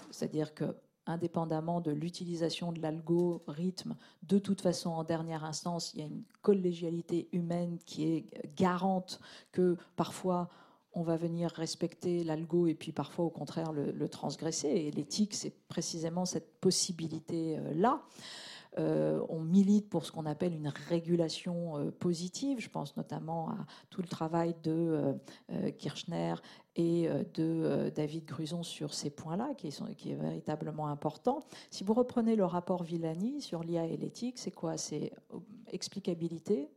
Speaker 2: c'est-à-dire que indépendamment de l'utilisation de l'algorithme, de toute façon, en dernière instance, il y a une collégialité humaine qui est garante que parfois on va venir respecter l'algo et puis parfois au contraire le, transgresser. Et l'éthique, c'est précisément cette possibilité-là. Euh, on milite pour ce qu'on appelle une régulation euh, positive. Je pense notamment à tout le travail de euh, Kirchner et de David Gruson sur ces points-là, qui, qui, est véritablement important. Si vous reprenez le rapport Villani sur l'IA et l'éthique, c'est quoi? C'est explicabilité.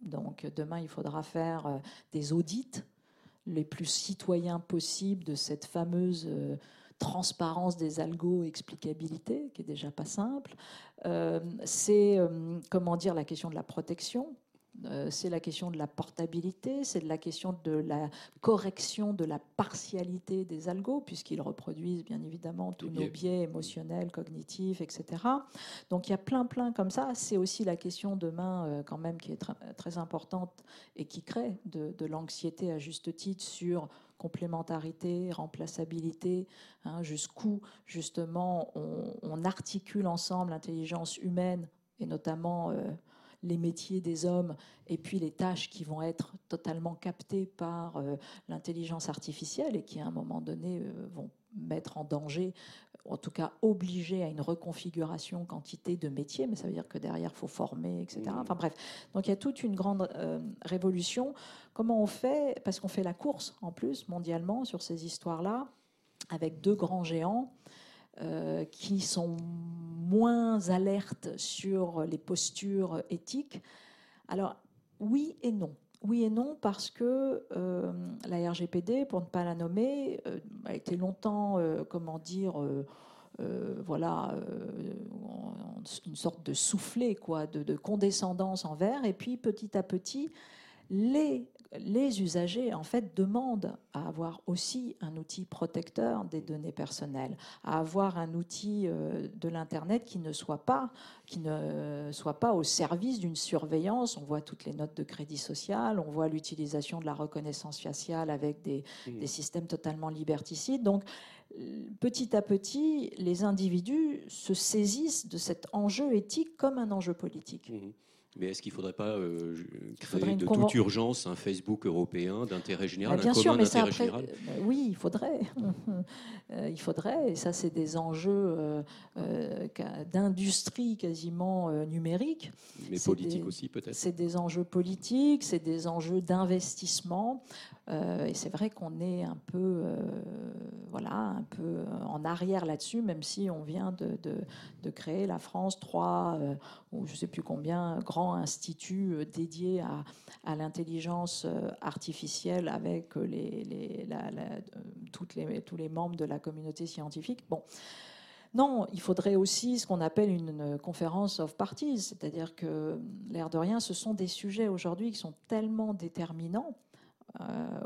Speaker 2: Donc demain, il faudra faire des audits les plus citoyens possibles de cette fameuse transparence des algos, explicabilité, qui est déjà pas simple. Euh, c'est euh, comment dire la question de la protection. Euh, c'est la question de la portabilité, c'est la question de la correction de la partialité des algos, puisqu'ils reproduisent bien évidemment tous nos biais émotionnels, cognitifs, etc. Donc il y a plein, plein comme ça. C'est aussi la question demain, quand même, qui est très importante et qui crée de, de l'anxiété à juste titre sur complémentarité, remplaçabilité, hein, jusqu'où justement on, articule ensemble l'intelligence humaine et notamment euh, les métiers des hommes et puis les tâches qui vont être totalement captées par euh, l'intelligence artificielle et qui à un moment donné euh, vont mettre en danger en tout cas obligé à une reconfiguration quantité de métiers, mais ça veut dire que derrière, il faut former, etc. Mmh. Enfin bref, donc il y a toute une grande euh, révolution. Comment on fait? Parce qu'on fait la course, en plus, mondialement, sur ces histoires-là, avec deux grands géants euh, qui sont moins alertes sur les postures éthiques. Alors, oui et non. Oui et non, parce que euh, la RGPD, pour ne pas la nommer, euh, a été longtemps, euh, comment dire, voilà, une sorte de soufflet, quoi, de, condescendance envers. Et puis, petit à petit, les les usagers en fait demandent à avoir aussi un outil protecteur des données personnelles, à avoir un outil euh, de l'internet qui ne soit pas qui ne soit pas au service d'une surveillance. On voit toutes les notes de crédit social, on voit l'utilisation de la reconnaissance faciale avec des, mmh. systèmes totalement liberticides. Donc petit à petit, les individus se saisissent de cet enjeu éthique comme un enjeu politique. Mmh.
Speaker 3: Mais est-ce qu'il ne faudrait pas euh, créer de toute urgence un Facebook européen d'intérêt général,
Speaker 2: bah, bien sûr, mais ça, général? bah, Oui, il faudrait. Euh, il faudrait. Et ça, c'est des enjeux euh, d'industrie quasiment numérique.
Speaker 3: Mais politique aussi, peut-être.
Speaker 2: C'est des enjeux politiques, c'est des enjeux d'investissement. et c'est vrai qu'on est un peu, voilà, un peu en arrière là-dessus, même si on vient de, de, de créer la France 3 ou je ne sais plus combien, institut euh, dédié à, l'intelligence euh, artificielle avec euh, toutes les, tous les membres de la communauté scientifique. Bon. Non, il faudrait aussi ce qu'on appelle une conférence of parties, c'est-à-dire que, l'air de rien, ce sont des sujets aujourd'hui qui sont tellement déterminants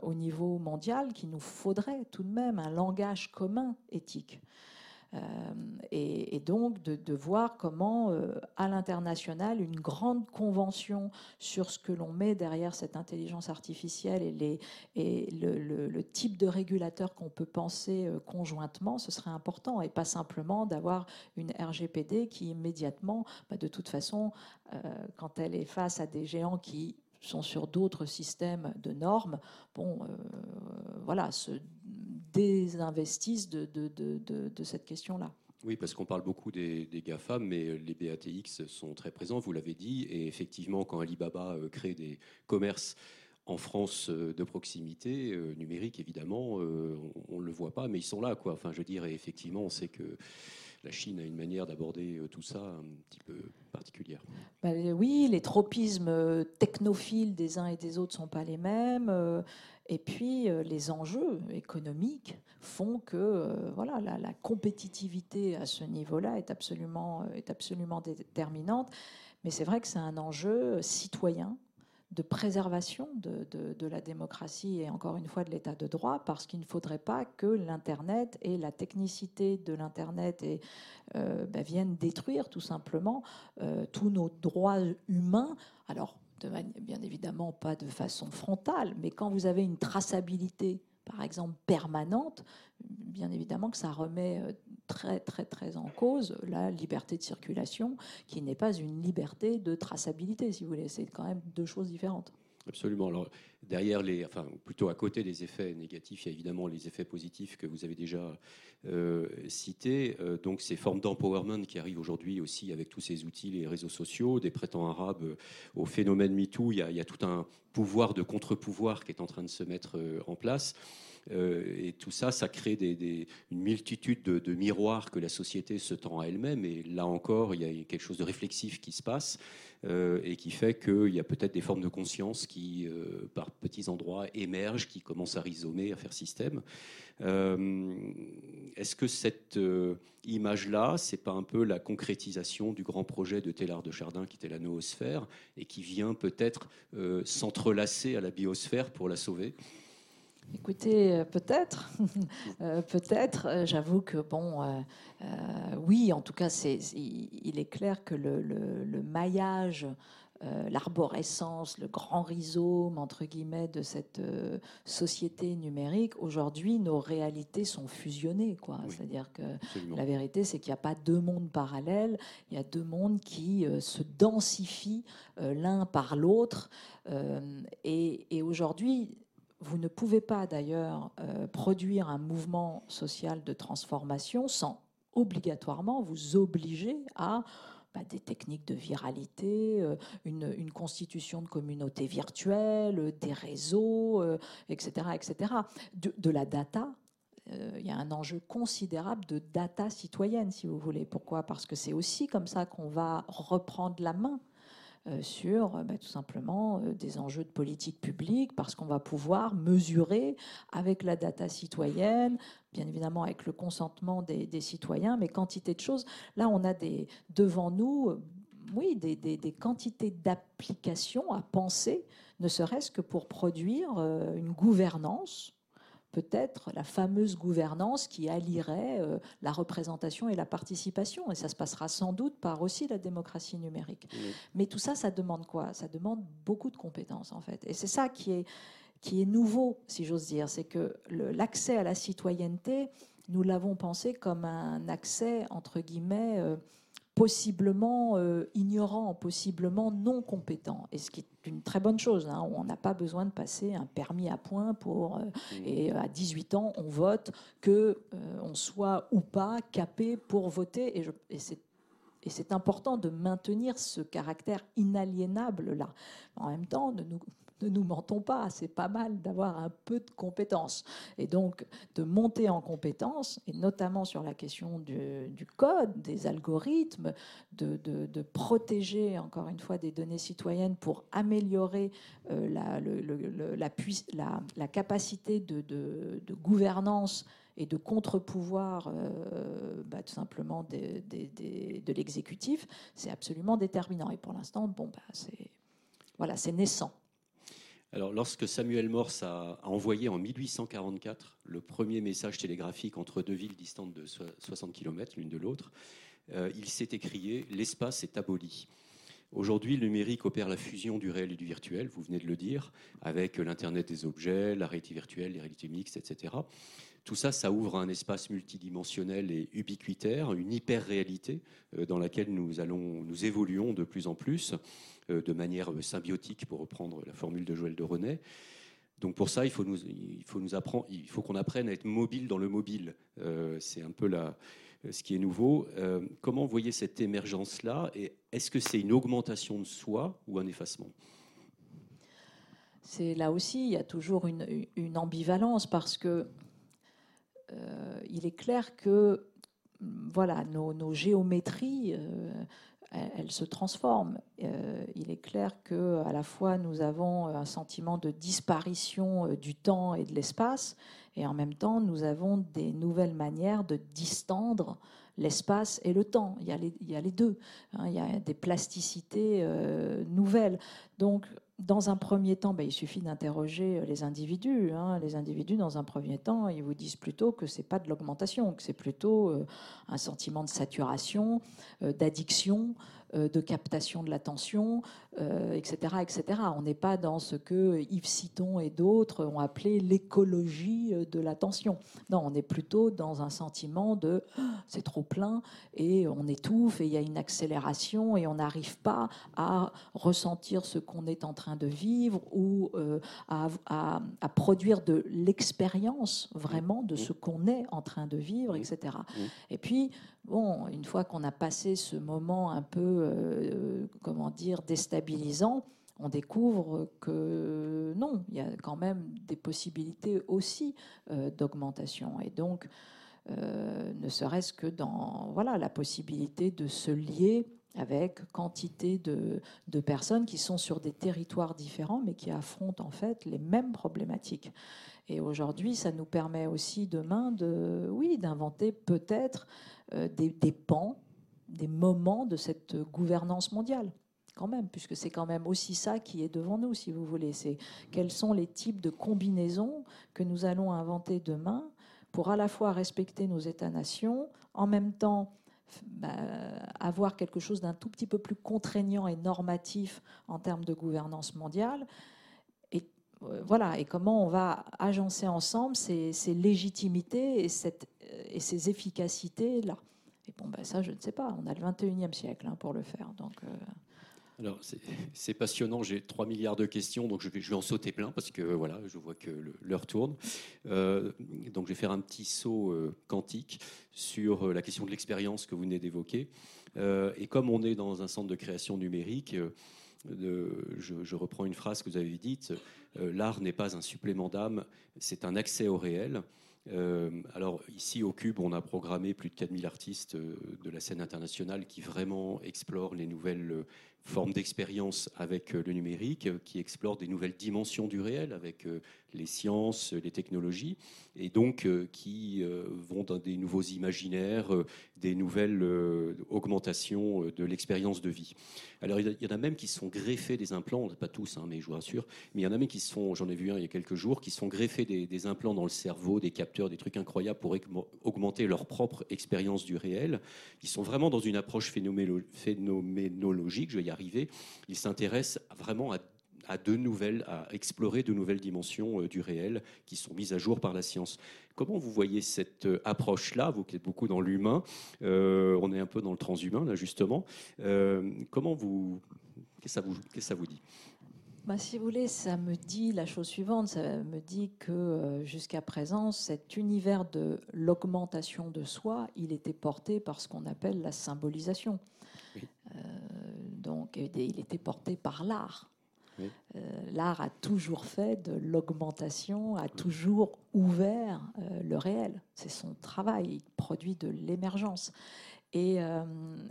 Speaker 2: au niveau mondial qu'il nous faudrait tout de même un langage commun éthique. Et, donc de, voir comment, à l'international, une grande convention sur ce que l'on met derrière cette intelligence artificielle et, les, et le, type de régulateur qu'on peut penser conjointement, ce serait important, et pas simplement d'avoir une RGPD qui immédiatement, bah, de toute façon, quand elle est face à des géants qui sont sur d'autres systèmes de normes, bon, euh, voilà, se désinvestissent de, de, cette question-là.
Speaker 3: Oui, parce qu'on parle beaucoup des, des, GAFAM, mais les BATX sont très présents, vous l'avez dit, et effectivement, quand Alibaba euh, crée des commerces en France euh, de proximité, numérique évidemment, on ne le voit pas, mais ils sont là, quoi. Enfin, je dirais, effectivement, on sait que la Chine a une manière d'aborder tout ça un petit peu particulière.
Speaker 2: Bah, oui, les tropismes euh, technophiles des uns et des autres ne sont pas les mêmes. Euh, et puis, euh, les enjeux économiques font que voilà, la, compétitivité à ce niveau-là est absolument, est absolument déterminante. Mais c'est vrai que c'est un enjeu citoyen de préservation de, la démocratie et encore une fois de l'état de droit, parce qu'il ne faudrait pas que l'Internet et la technicité de l'Internet euh, bah, viennent détruire tout simplement euh, tous nos droits humains. Alors, bien évidemment, pas de façon frontale, mais quand vous avez une traçabilité par exemple permanente, bien évidemment que ça remet euh, très très très en cause la liberté de circulation, qui n'est pas une liberté de traçabilité, si vous voulez. C'est quand même deux choses différentes.
Speaker 3: Absolument. Alors derrière les, enfin plutôt à côté des effets négatifs, il y a évidemment les effets positifs que vous avez déjà euh, cités. Euh, donc ces formes d'empowerment qui arrivent aujourd'hui aussi avec tous ces outils, les réseaux sociaux, des prétends arabes au phénomène MeToo. Il y a tout un pouvoir de contre-pouvoir qui est en train de se mettre en place. Euh, et tout ça, ça crée une multitude de, miroirs que la société se tend à elle-même. Et là encore, il y a quelque chose de réflexif qui se passe euh, et qui fait qu'il y a peut-être des formes de conscience qui, euh, par petits endroits, émergent, qui commencent à rhizomer, à faire système. Est-ce que cette image-là, c'est pas un peu la concrétisation du grand projet de Télard de Chardin qui était la noosphère et qui vient peut-être s'entrelacer à la biosphère pour la sauver?
Speaker 2: Écoutez, euh, peut-être, euh, peut-être. Euh, j'avoue que bon, oui, en tout cas, c'est, il est clair que le, maillage, l'arborescence, le grand rhizome entre guillemets de cette société numérique, aujourd'hui, nos réalités sont fusionnées, quoi. C'est-à-dire que la vérité, c'est qu'il n'y a pas deux mondes parallèles. Il y a deux mondes qui se densifient l'un par l'autre. et, et aujourd'hui vous ne pouvez pas d'ailleurs euh, produire un mouvement social de transformation sans obligatoirement vous obliger à bah, des techniques de viralité, euh, une, constitution de communautés virtuelles, des réseaux, etc., euh, etc. De, la data, il y a un enjeu considérable de data citoyenne, si vous voulez. Pourquoi? Parce que c'est aussi comme ça qu'on va reprendre la main euh, sur euh, bah, tout simplement euh, des enjeux de politique publique, parce qu'on va pouvoir mesurer avec la data citoyenne, bien évidemment avec le consentement des, citoyens, mais quantité de choses. Là, on a des, devant nous oui, des, des quantités d'applications à penser, ne serait-ce que pour produire une gouvernance peut-être la fameuse gouvernance qui allierait euh, la représentation et la participation. Et ça se passera sans doute par aussi la démocratie numérique. Mais tout ça, ça demande quoi? Ça demande beaucoup de compétences, en fait. Et c'est ça qui est, qui est nouveau, si j'ose dire. C'est que l'accès à la citoyenneté, nous l'avons pensé comme un accès, entre guillemets, euh, possiblement euh, ignorant, possiblement non compétent, et ce qui est une très bonne chose. Hein. On n'a pas besoin de passer un permis à point pour euh, mmh. et à 18 ans on vote que euh, on soit ou pas capé pour voter et, et c'est et c'est important de maintenir ce caractère inaliénable là. En même temps, ne nous, ne nous mentons pas, c'est pas mal d'avoir un peu de compétences. Et donc de monter en compétences, et notamment sur la question du, code, des algorithmes, de, protéger encore une fois des données citoyennes pour améliorer euh, la, capacité de, gouvernance et de contre-pouvoir euh, bah, tout simplement de l'exécutif, c'est absolument déterminant. Et pour l'instant, bon, bah, c'est voilà, c'est naissant.
Speaker 3: Alors, lorsque Samuel Morse a, envoyé en 1844 le premier message télégraphique entre deux villes distantes de 60 km l'une de l'autre, euh, il s'est écrié L'espace est aboli. Aujourd'hui, le numérique opère la fusion du réel et du virtuel, vous venez de le dire, avec l'Internet des objets, la réalité virtuelle, les réalités mixtes, etc. Tout ça, ça ouvre un espace multidimensionnel et ubiquitaire, une hyper-réalité euh, dans laquelle nous, évoluons de plus en plus. Euh, de manière symbiotique, pour reprendre la formule de Joël de René. Donc pour ça, il faut qu'on apprenne à être mobile dans le mobile. Euh, c'est un peu la, ce qui est nouveau. Euh, comment voyez cette émergence-là est-ce que c'est une augmentation de soi ou un effacement?
Speaker 2: Là aussi, il y a toujours une, ambivalence parce que il est clair que voilà, nos géométries elle, se transforme. Euh, il est clair que à la fois nous avons un sentiment de disparition euh, du temps et de l'espace, et en même temps nous avons des nouvelles manières de distendre l'espace et le temps. Il y a les, deux. Hein. il y a des plasticités euh, nouvelles. Donc dans un premier temps, ben, il suffit d'interroger les individus. Hein. Les individus, dans un premier temps, ils vous disent plutôt que c'est pas de l'augmentation, que c'est plutôt un sentiment de saturation, d'addiction, euh, de captation de l'attention, etc., euh, etc. On n'est pas dans ce que Yves Citon et d'autres ont appelé l'écologie euh, de l'attention. Non, on est plutôt dans un sentiment de ah, c'est trop plein et on étouffe et il y a une accélération et on n'arrive pas à ressentir ce qu'on est en train de vivre ou à, à, produire de l'expérience vraiment de ce qu'on est en train de vivre, etc. Et puis, bon, une fois qu'on a passé ce moment un peu, euh, comment dire, déstabilisant, on découvre que non, il y a quand même des possibilités aussi euh, d'augmentation. Et donc, euh, ne serait-ce que dans voilà, la possibilité de se lier avec quantité de, personnes qui sont sur des territoires différents, mais qui affrontent en fait les mêmes problématiques. Et aujourd'hui, ça nous permet aussi demain de, oui, d'inventer peut-être euh, des, pans, des moments de cette gouvernance mondiale quand même, puisque c'est quand même aussi ça qui est devant nous, si vous voulez. C'est quels sont les types de combinaisons que nous allons inventer demain pour à la fois respecter nos États-nations, en même temps bah, avoir quelque chose d'un tout petit peu plus contraignant et normatif en termes de gouvernance mondiale, euh, voilà, et comment on va agencer ensemble ces, légitimités et, cette, et ces efficacités-là. Et bon, ben ça, je ne sais pas. On a le 21e siècle hein, pour le faire. Donc, euh.
Speaker 3: Alors, c'est passionnant. J'ai 3 milliards de questions, donc je vais, je vais, en sauter plein parce que voilà, je vois que l'heure tourne. Euh, donc, je vais faire un petit saut quantique sur la question de l'expérience que vous venez d'évoquer. et comme on est dans un centre de création numérique, je, reprends une phrase que vous avez dite, euh, l'art n'est pas un supplément d'âme, c'est un accès au réel. Euh, alors ici au Cube, on a programmé plus de 4000 artistes euh, de la scène internationale qui vraiment explorent les nouvelles formes d'expérience avec le numérique, qui explorent des nouvelles dimensions du réel avec les sciences, les technologies, et donc euh, qui euh, vont dans des nouveaux imaginaires, euh, des nouvelles augmentations de l'expérience de vie. Alors il y en a même qui sont greffés des implants, pas tous, hein, mais je vous rassure, mais il y en a même qui sont, j'en ai vu un il y a quelques jours, qui sont greffés des, implants dans le cerveau, des capteurs, des trucs incroyables pour augmenter leur propre expérience du réel. Ils sont vraiment dans une approche phénoménologique, je vais y arriver. Ils s'intéressent vraiment à à de nouvelles, à explorer de nouvelles dimensions euh, du réel qui sont mises à jour par la science. Comment vous voyez cette euh, approche-là? Vous qui êtes beaucoup dans l'humain, euh, on est un peu dans le transhumain là justement. comment vous qu'est-ce que ça vous ça dit?
Speaker 2: Bah, si vous voulez, ça me dit la chose suivante, ça me dit que jusqu'à présent, cet univers de l'augmentation de soi, il était porté par ce qu'on appelle la symbolisation. Donc, il était porté par l'art. Euh, l'art a toujours fait de l'augmentation, a toujours ouvert euh, le réel. C'est son travail, il produit de l'émergence. Et, euh,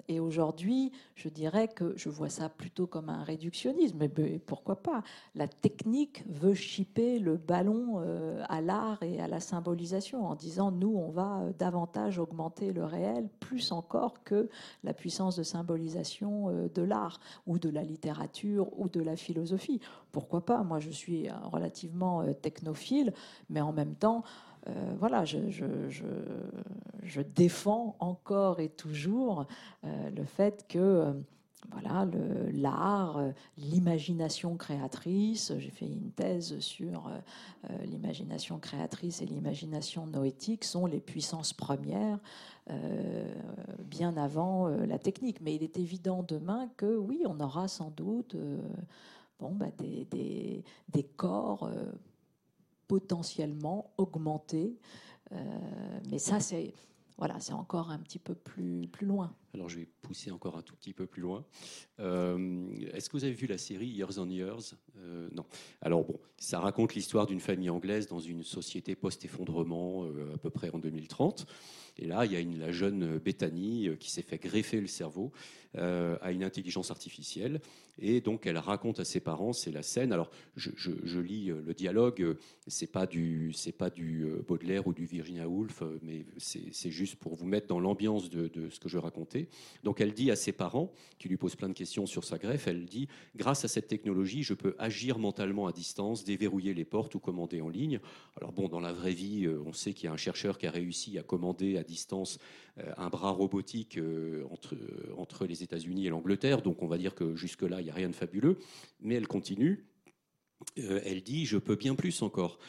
Speaker 2: et aujourd'hui, je dirais que je vois ça plutôt comme un réductionnisme. Mais pourquoi pas La technique veut chipper le ballon euh, à l'art et à la symbolisation en disant nous, on va euh, davantage augmenter le réel, plus encore que la puissance de symbolisation de l'art ou de la littérature ou de la philosophie. Pourquoi pas Moi, je suis relativement technophile, mais en même temps, euh, voilà, je, défends encore et toujours euh, le fait que euh, voilà, l'art, l'imagination créatrice, j'ai fait une thèse sur l'imagination créatrice et l'imagination noétique sont les puissances premières bien avant la technique. Mais il est évident demain que oui, on aura sans doute bon, bah, des, des, corps potentiellement augmenter. Euh, mais ça, c'est voilà, c'est encore un petit peu plus, plus loin.
Speaker 3: Alors je vais pousser encore un tout petit peu plus loin. Euh, est-ce que vous avez vu la série Years on Years? Euh, Non. Alors bon, ça raconte l'histoire d'une famille anglaise dans une société post-effondrement à peu près en 2030. Et là, il y a la jeune Bethany qui s'est fait greffer le cerveau à une intelligence artificielle et donc, elle raconte à ses parents, c'est la scène. Alors, je, lis euh, le dialogue, c'est pas pas du euh, Baudelaire ou du Virginia Woolf, euh, mais c'est juste pour vous mettre dans l'ambiance de, ce que je racontais. Donc, elle dit à ses parents, qui lui posent plein de questions sur sa greffe, elle dit Grâce à cette technologie, je peux agir mentalement à distance, déverrouiller les portes ou commander en ligne. Alors, bon, dans la vraie vie, on sait qu'il y a un chercheur qui a réussi à commander à distance un bras robotique entre, entre les États-Unis et l'Angleterre. Donc, on va dire que jusque-là, il n'y a rien de fabuleux, mais elle continue. Euh, elle dit Je peux bien plus encore.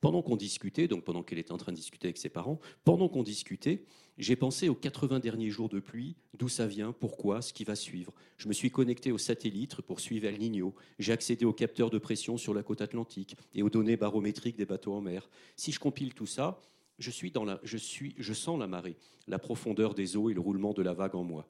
Speaker 3: Pendant qu'on discutait, donc pendant qu'elle était en train de discuter avec ses parents, pendant qu'on discutait, j'ai pensé aux 80 derniers jours de pluie, d'où ça vient, pourquoi, ce qui va suivre. Je me suis connecté au satellite pour suivre El Niño. J'ai accédé aux capteurs de pression sur la côte atlantique et aux données barométriques des bateaux en mer. Si je compile tout ça, je, suis dans la, je, suis, je sens la marée, la profondeur des eaux et le roulement de la vague en moi.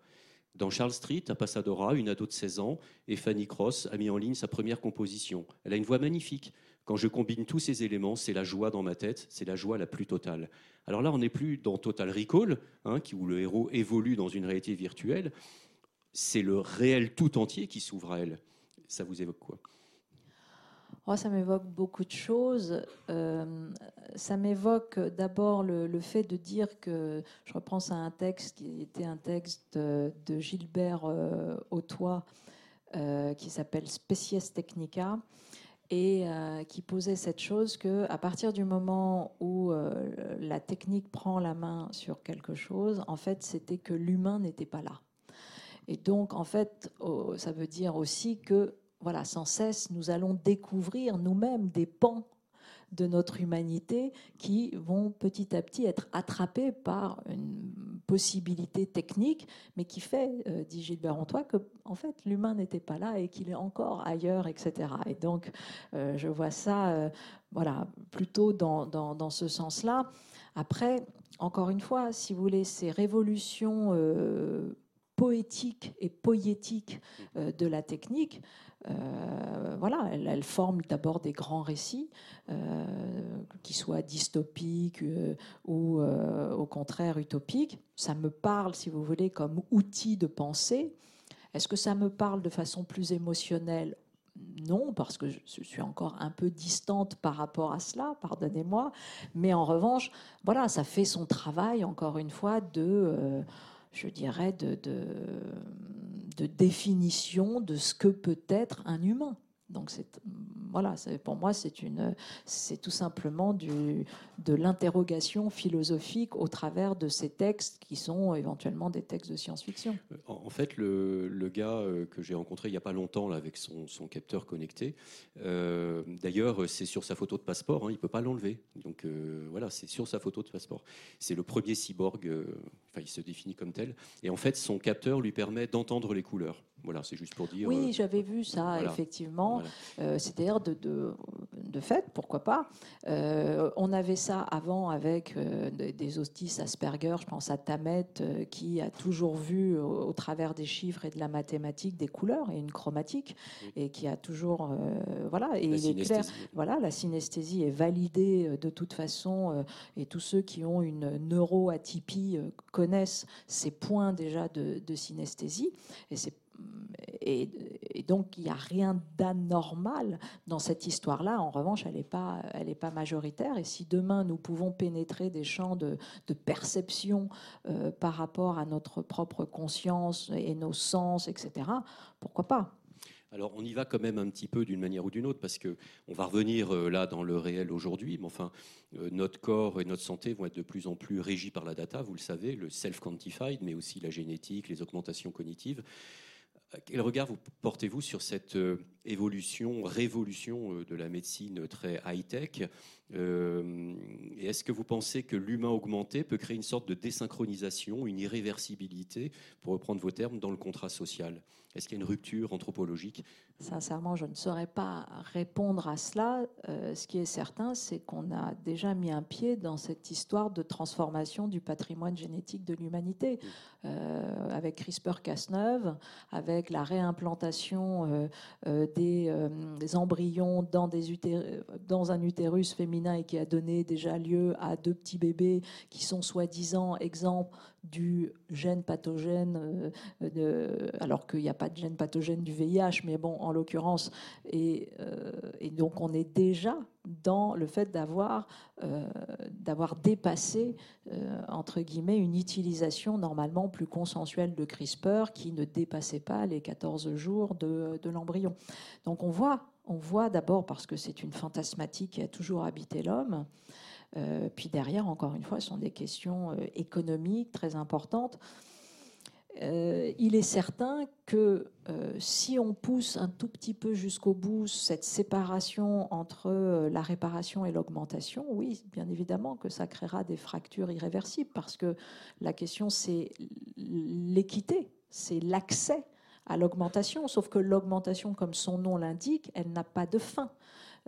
Speaker 3: Dans Charles Street, à Pasadora, une ado de 16 ans, et Fanny Cross a mis en ligne sa première composition. Elle a une voix magnifique. Quand je combine tous ces éléments, c'est la joie dans ma tête, c'est la joie la plus totale. Alors là, on n'est plus dans Total Recall, hein, où le héros évolue dans une réalité virtuelle. C'est le réel tout entier qui s'ouvre à elle. Ça vous évoque quoi?
Speaker 2: Ça m'évoque beaucoup de choses. Euh, ça m'évoque d'abord le, fait de dire que je reprends à un texte qui était un texte de Gilbert euh, Autois euh, qui s'appelle Species Technica et qui posait cette chose que à partir du moment où la technique prend la main sur quelque chose, en fait, c'était que l'humain n'était pas là. Et donc, en fait, ça veut dire aussi que voilà, sans cesse, nous allons découvrir nous-mêmes des pans de notre humanité qui vont petit à petit être attrapés par une possibilité technique, mais qui fait, euh, dit Gilbert Antoine, que en fait l'humain n'était pas là et qu'il est encore ailleurs, etc. Et donc euh, je vois ça, euh, voilà, plutôt dans, dans ce sens-là. Après, encore une fois, si vous voulez, ces révolutions poétiques et poétiques de la technique euh, voilà, elle, forme d'abord des grands récits, euh, qui soient dystopiques euh, ou au contraire utopiques. Ça me parle, si vous voulez, comme outil de pensée. Est-ce que ça me parle de façon plus émotionnelle? Non, parce que je suis encore un peu distante par rapport à cela, pardonnez-moi. Mais en revanche, voilà, ça fait son travail, encore une fois, de, je dirais, de, de définition de ce que peut être un humain. Donc voilà, pour moi c'est tout simplement de l'interrogation philosophique au travers de ces textes qui sont éventuellement des textes de science-fiction.
Speaker 3: En fait, le, gars euh, que j'ai rencontré il n'y a pas longtemps là, avec son, capteur connecté, euh, d'ailleurs c'est sur sa photo de passeport, hein, il peut pas l'enlever. Donc euh, voilà, c'est sur sa photo de passeport. C'est le premier cyborg, il se définit comme tel. Et en fait, son capteur lui permet d'entendre les couleurs. Voilà, c'est juste pour dire.
Speaker 2: Oui,
Speaker 3: euh,
Speaker 2: j'avais vu ça,
Speaker 3: voilà.
Speaker 2: effectivement.
Speaker 3: voilà.
Speaker 2: Euh, C'est-à-dire de, de, de fait, pourquoi pas. Euh, on avait ça avant avec des, des hostis Asperger, je pense à Tamet, qui a toujours vu au, au travers des chiffres et de la mathématique des couleurs et une chromatique, et qui a toujours. voilà, et
Speaker 3: La
Speaker 2: il est clair. Voilà, la synesthésie est validée de toute façon, et tous ceux qui ont une neuroatypie connaissent ces points déjà de, de synesthésie. Et, c'est- et, donc, il n'y a rien d'anormal dans cette histoire-là. En revanche, elle n'est pas, elle est pas majoritaire. Et si demain, nous pouvons pénétrer des champs de, de perception euh, par rapport à notre propre conscience et nos sens, etc., pourquoi pas?
Speaker 3: Alors, on y va quand même un petit peu d'une manière ou d'une autre, parce que on va revenir euh, là dans le réel aujourd'hui, mais enfin, euh, notre corps et notre santé vont être de plus en plus régis par la data, vous le savez, le self-quantified, mais aussi la génétique, les augmentations cognitives. Euh, Quel regard vous portez-vous sur cette euh, évolution, révolution euh, de la médecine très high-tech Euh, Et est-ce que vous pensez que l'humain augmenté peut créer une sorte de désynchronisation, une irréversibilité, pour reprendre vos termes, dans le contrat social? Est-ce qu'il y a une rupture anthropologique?
Speaker 2: Sincèrement, je ne saurais pas répondre à cela. Euh, ce qui est certain, c'est qu'on a déjà mis un pied dans cette histoire de transformation du patrimoine génétique de l'humanité. Euh, avec CRISPR-Cas9, avec la réimplantation des, euh, des embryons dans, un utérus féminin et qui a donné déjà lieu à deux petits bébés qui sont soi-disant exempts du gène pathogène, euh, alors qu'il n'y a pas de gène pathogène du VIH, mais bon, en l'occurrence, et, euh, et donc on est déjà dans le fait d'avoir euh, dépassé euh, entre guillemets une utilisation normalement plus consensuelle de CRISPR qui ne dépassait pas les 14 jours de, de l'embryon. Donc on voit, on voit d'abord parce que c'est une fantasmatique qui a toujours habité l'homme. Euh, puis derrière, encore une fois, ce sont des questions euh, économiques très importantes. Euh, il est certain que euh, si on pousse un tout petit peu jusqu'au bout cette séparation entre euh, la réparation et l'augmentation, oui, bien évidemment que ça créera des fractures irréversibles parce que la question c'est l'équité, c'est l'accès à l'augmentation, sauf que l'augmentation, comme son nom l'indique, elle n'a pas de fin.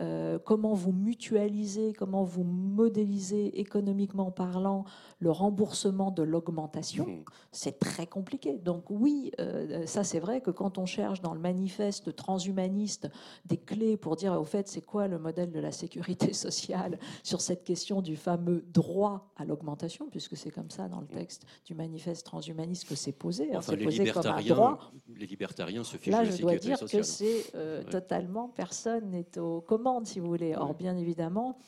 Speaker 2: Euh, comment vous mutualisez, comment vous modélisez économiquement parlant le remboursement de l'augmentation,
Speaker 3: Mhm.
Speaker 2: c'est très compliqué. Donc oui, euh, ça c'est vrai que quand on cherche dans le manifeste transhumaniste des clés pour dire au fait c'est quoi le modèle de la sécurité sociale sur cette question du fameux droit à l'augmentation, puisque c'est comme ça dans le texte du manifeste transhumaniste que c'est posé, hein,
Speaker 3: Enfin, les
Speaker 2: posé comme un droit.
Speaker 3: les libertariens se fichent
Speaker 2: Là,
Speaker 3: de la
Speaker 2: je dois dire
Speaker 3: sociale.
Speaker 2: que c'est euh,
Speaker 3: Ouais.
Speaker 2: totalement personne n'est aux si vous voulez. Or, bien évidemment,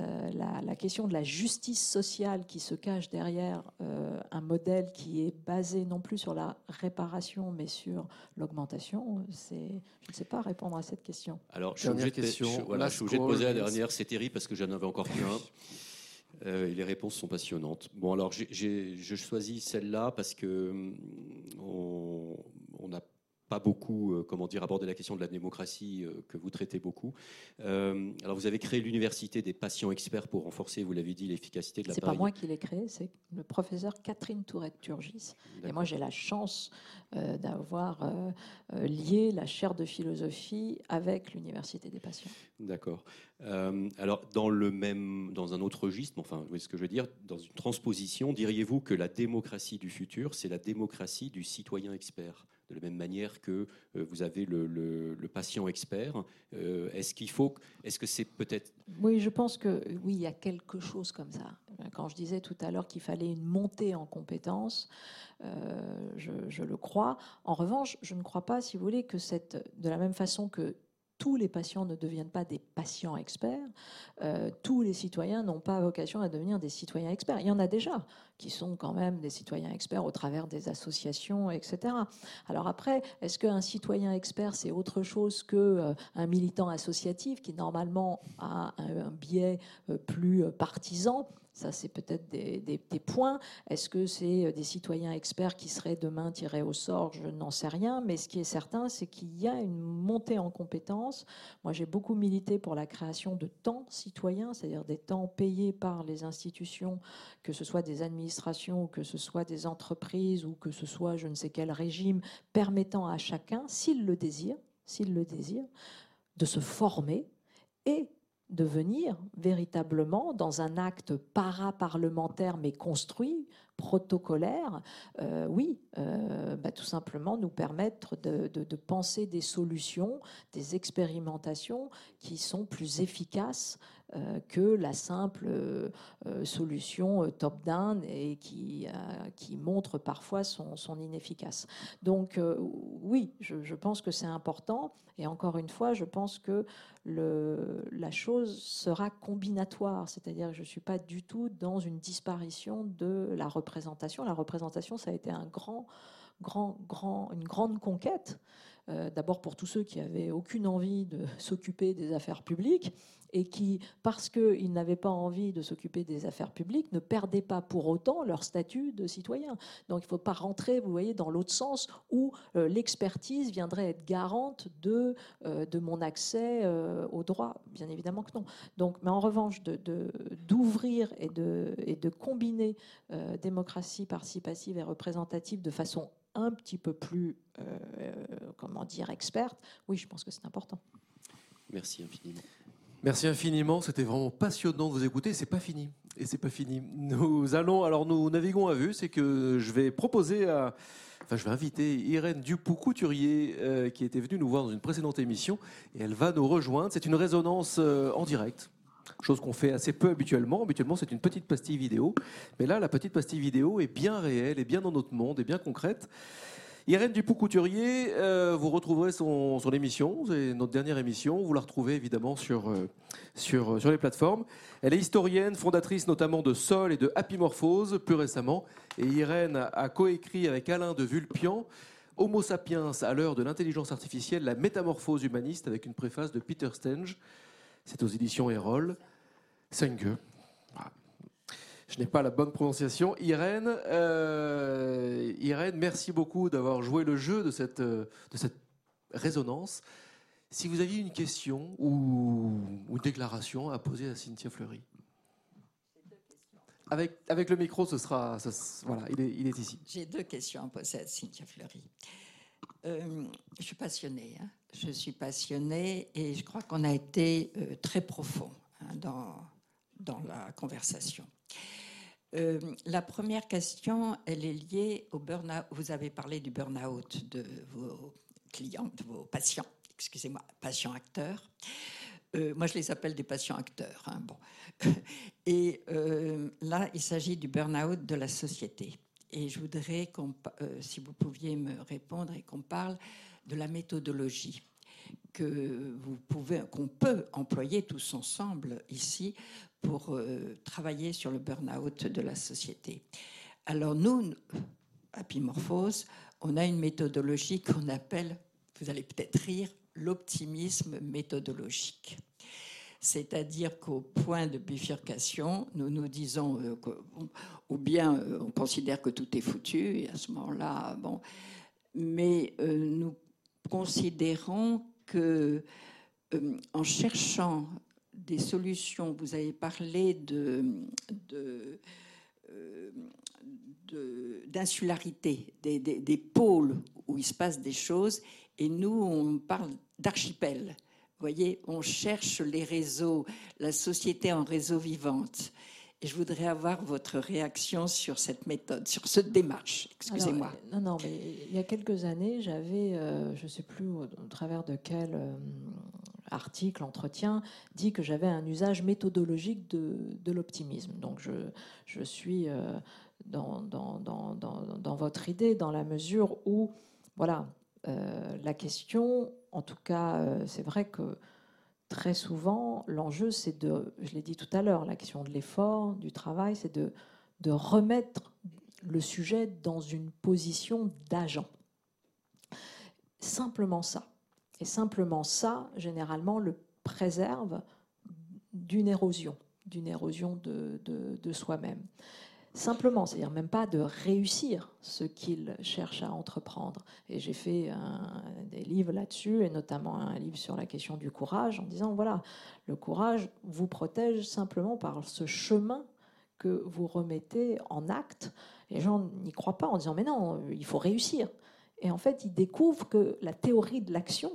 Speaker 2: euh, la, la question de la justice sociale qui se cache derrière euh, un modèle qui est basé non plus sur la réparation, mais sur l'augmentation, c'est, je ne sais pas répondre à cette question.
Speaker 3: Alors, je suis
Speaker 1: Dernière
Speaker 3: obligé de,
Speaker 1: question,
Speaker 3: je- voilà,
Speaker 1: la
Speaker 3: je suis obligé de poser la dernière. C'est terrible parce que j'en avais encore qu'un. Euh, et les réponses sont passionnantes. Bon, alors, j'ai- j'ai- je choisis celle-là parce que hum, on on n'a pas beaucoup, euh, comment dire, abordé la question de la démocratie euh, que vous traitez beaucoup. Euh, alors, vous avez créé l'université des patients experts pour renforcer, vous l'avez dit, l'efficacité de
Speaker 2: C'est
Speaker 3: l'appareil.
Speaker 2: pas moi qui l'ai créé, c'est le professeur Catherine Tourette-Turgis. Et moi, j'ai la chance euh, d'avoir lié la chaire de philosophie avec l'université des patients.
Speaker 3: D'accord. Alors, dans le même, dans un autre registre, enfin, vous voyez ce que je veux dire, dans une transposition, diriez-vous que la démocratie du futur, c'est la démocratie du citoyen expert? De la même manière que euh, vous avez le, patient expert, Euh, est-ce qu'il faut, est-ce que c'est peut-être
Speaker 2: Oui, je pense que oui, il y a quelque chose comme ça. Quand je disais tout à l'heure qu'il fallait une montée en compétences, euh, je, je le crois. En revanche, je ne crois pas, si vous voulez, que cette, de la même façon que tous les patients ne deviennent pas des patients experts, euh, tous les citoyens n'ont pas vocation à devenir des citoyens experts. Il y en a déjà qui sont quand même des citoyens experts au travers des associations, etc. Alors après, est-ce qu'un citoyen expert, c'est autre chose qu'un militant associatif qui normalement a un, biais euh, plus euh, partisan? Ça, c'est peut-être des, points. Est-ce que c'est des citoyens experts qui seraient demain tirés au sort? Je n'en sais rien. Mais ce qui est certain, c'est qu'il y a une montée en compétences. Moi, j'ai beaucoup milité pour la création de temps citoyens, c'est-à-dire des temps payés par les institutions, que ce soit des administrations, que ce soit des entreprises, ou que ce soit je ne sais quel régime, permettant à chacun, s'il le désire, s'il le désire, de se former et de venir véritablement dans un acte para-parlementaire mais construit, protocolaire, euh, oui, euh, bah, tout simplement nous permettre de, penser des solutions, des expérimentations qui sont plus efficaces que la simple euh, euh, solution top-down et qui, qui montre parfois son, inefficace. Donc oui, je, pense que c'est important. Et encore une fois, je pense que le, la chose sera combinatoire, c'est-à-dire que je ne suis pas du tout dans une disparition de la représentation. La représentation, ça a été un grand, grand, grand, une grande conquête. D'abord pour tous ceux qui avaient aucune envie de s'occuper des affaires publiques, et qui, parce qu'ils n'avaient pas envie de s'occuper des affaires publiques, ne perdaient pas pour autant leur statut de citoyen. Donc il ne faut pas rentrer, vous voyez, dans l'autre sens où euh, l'expertise viendrait être garante de, euh, mon accès euh, au droit. Bien évidemment que non. Donc, mais en revanche, d'ouvrir et, de, et de combiner démocratie participative et représentative de façon un petit peu plus, comment dire, experte, oui, je pense que c'est important.
Speaker 3: Merci infiniment.
Speaker 1: Merci infiniment, c'était vraiment passionnant de vous écouter. C'est pas fini. Et c'est pas fini. Nous allons, alors nous naviguons à vue, c'est que je vais proposer à, enfin je vais inviter Irène Dupoux-Couturier, euh, qui était venue nous voir dans une précédente émission, et elle va nous rejoindre. C'est une résonance euh, en direct. Chose qu'on fait assez peu habituellement. Habituellement, c'est une petite pastille vidéo. Mais là, la petite pastille vidéo est bien réelle, est bien dans notre monde, est bien concrète. Irène Dupont-Couturier, euh, vous retrouverez son, émission, c'est notre dernière émission. Vous la retrouvez évidemment sur, euh, euh, sur les plateformes. Elle est historienne, fondatrice notamment de Sol et de Happy Morphose, plus récemment. Et Irène a coécrit avec Alain de Vulpian Homo sapiens à l'heure de l'intelligence artificielle, la métamorphose humaniste, avec une préface de Peter Stenge. C'est aux éditions Erol. Senge. Je n'ai pas la bonne prononciation. Irène, euh, Irène, merci beaucoup d'avoir joué le jeu de cette, de cette résonance. Si vous aviez une question ou une déclaration à poser à Cynthia Fleury. Avec, avec le micro, ce sera. voilà, il est, il est ici.
Speaker 4: J'ai deux questions à poser à Cynthia Fleury. Euh, je suis passionnée. Hein. Je suis passionnée et je crois qu'on a été euh, très profond hein, dans, dans la conversation. Euh, la première question, elle est liée au burn-out. Vous avez parlé du burn-out de vos clients, de vos patients, excusez-moi, patients acteurs. Euh, moi, je les appelle des patients acteurs. Hein, bon. Et euh, là, il s'agit du burn-out de la société. Et je voudrais, si vous pouviez me répondre, et qu'on parle de la méthodologie que vous qu'on peut employer tous ensemble ici pour euh, travailler sur le burn-out de la société. Alors nous, à Pimorphose, on a une méthodologie qu'on appelle, vous allez peut-être rire, l'optimisme méthodologique. C'est-à-dire qu'au point de bifurcation, nous nous disons, euh, ou bien euh, on considère que tout est foutu, et à ce moment-là, bon, mais nous considérons que en cherchant des solutions. Vous avez parlé de, euh, d'insularité, des, des, pôles où il se passe des choses, et nous, on parle d'archipel. Vous voyez, on cherche les réseaux, la société en réseau vivante. Et je voudrais avoir votre réaction sur cette méthode, sur cette démarche. Excusez-moi.
Speaker 2: Non, non, mais il y a quelques années, j'avais, euh, je ne sais plus au, travers de quel euh, article, entretien, dit que j'avais un usage méthodologique de, l'optimisme. Donc je, suis euh, dans, votre idée, dans la mesure où, voilà, la question, en tout cas, c'est vrai que très souvent, l'enjeu, c'est de, je l'ai dit tout à l'heure, la question de l'effort, du travail, c'est de remettre le sujet dans une position d'agent. Simplement ça. Et simplement ça, généralement, le préserve d'une érosion, d'une érosion de, soi-même simplement, c'est-à-dire même pas de réussir ce qu'il cherche à entreprendre. Et j'ai fait des livres là-dessus, et notamment un livre sur la question du courage, en disant, voilà, le courage vous protège simplement par ce chemin que vous remettez en acte. Les gens n'y croient pas en disant, mais non, il faut réussir. Et en fait, ils découvrent que la théorie de l'action,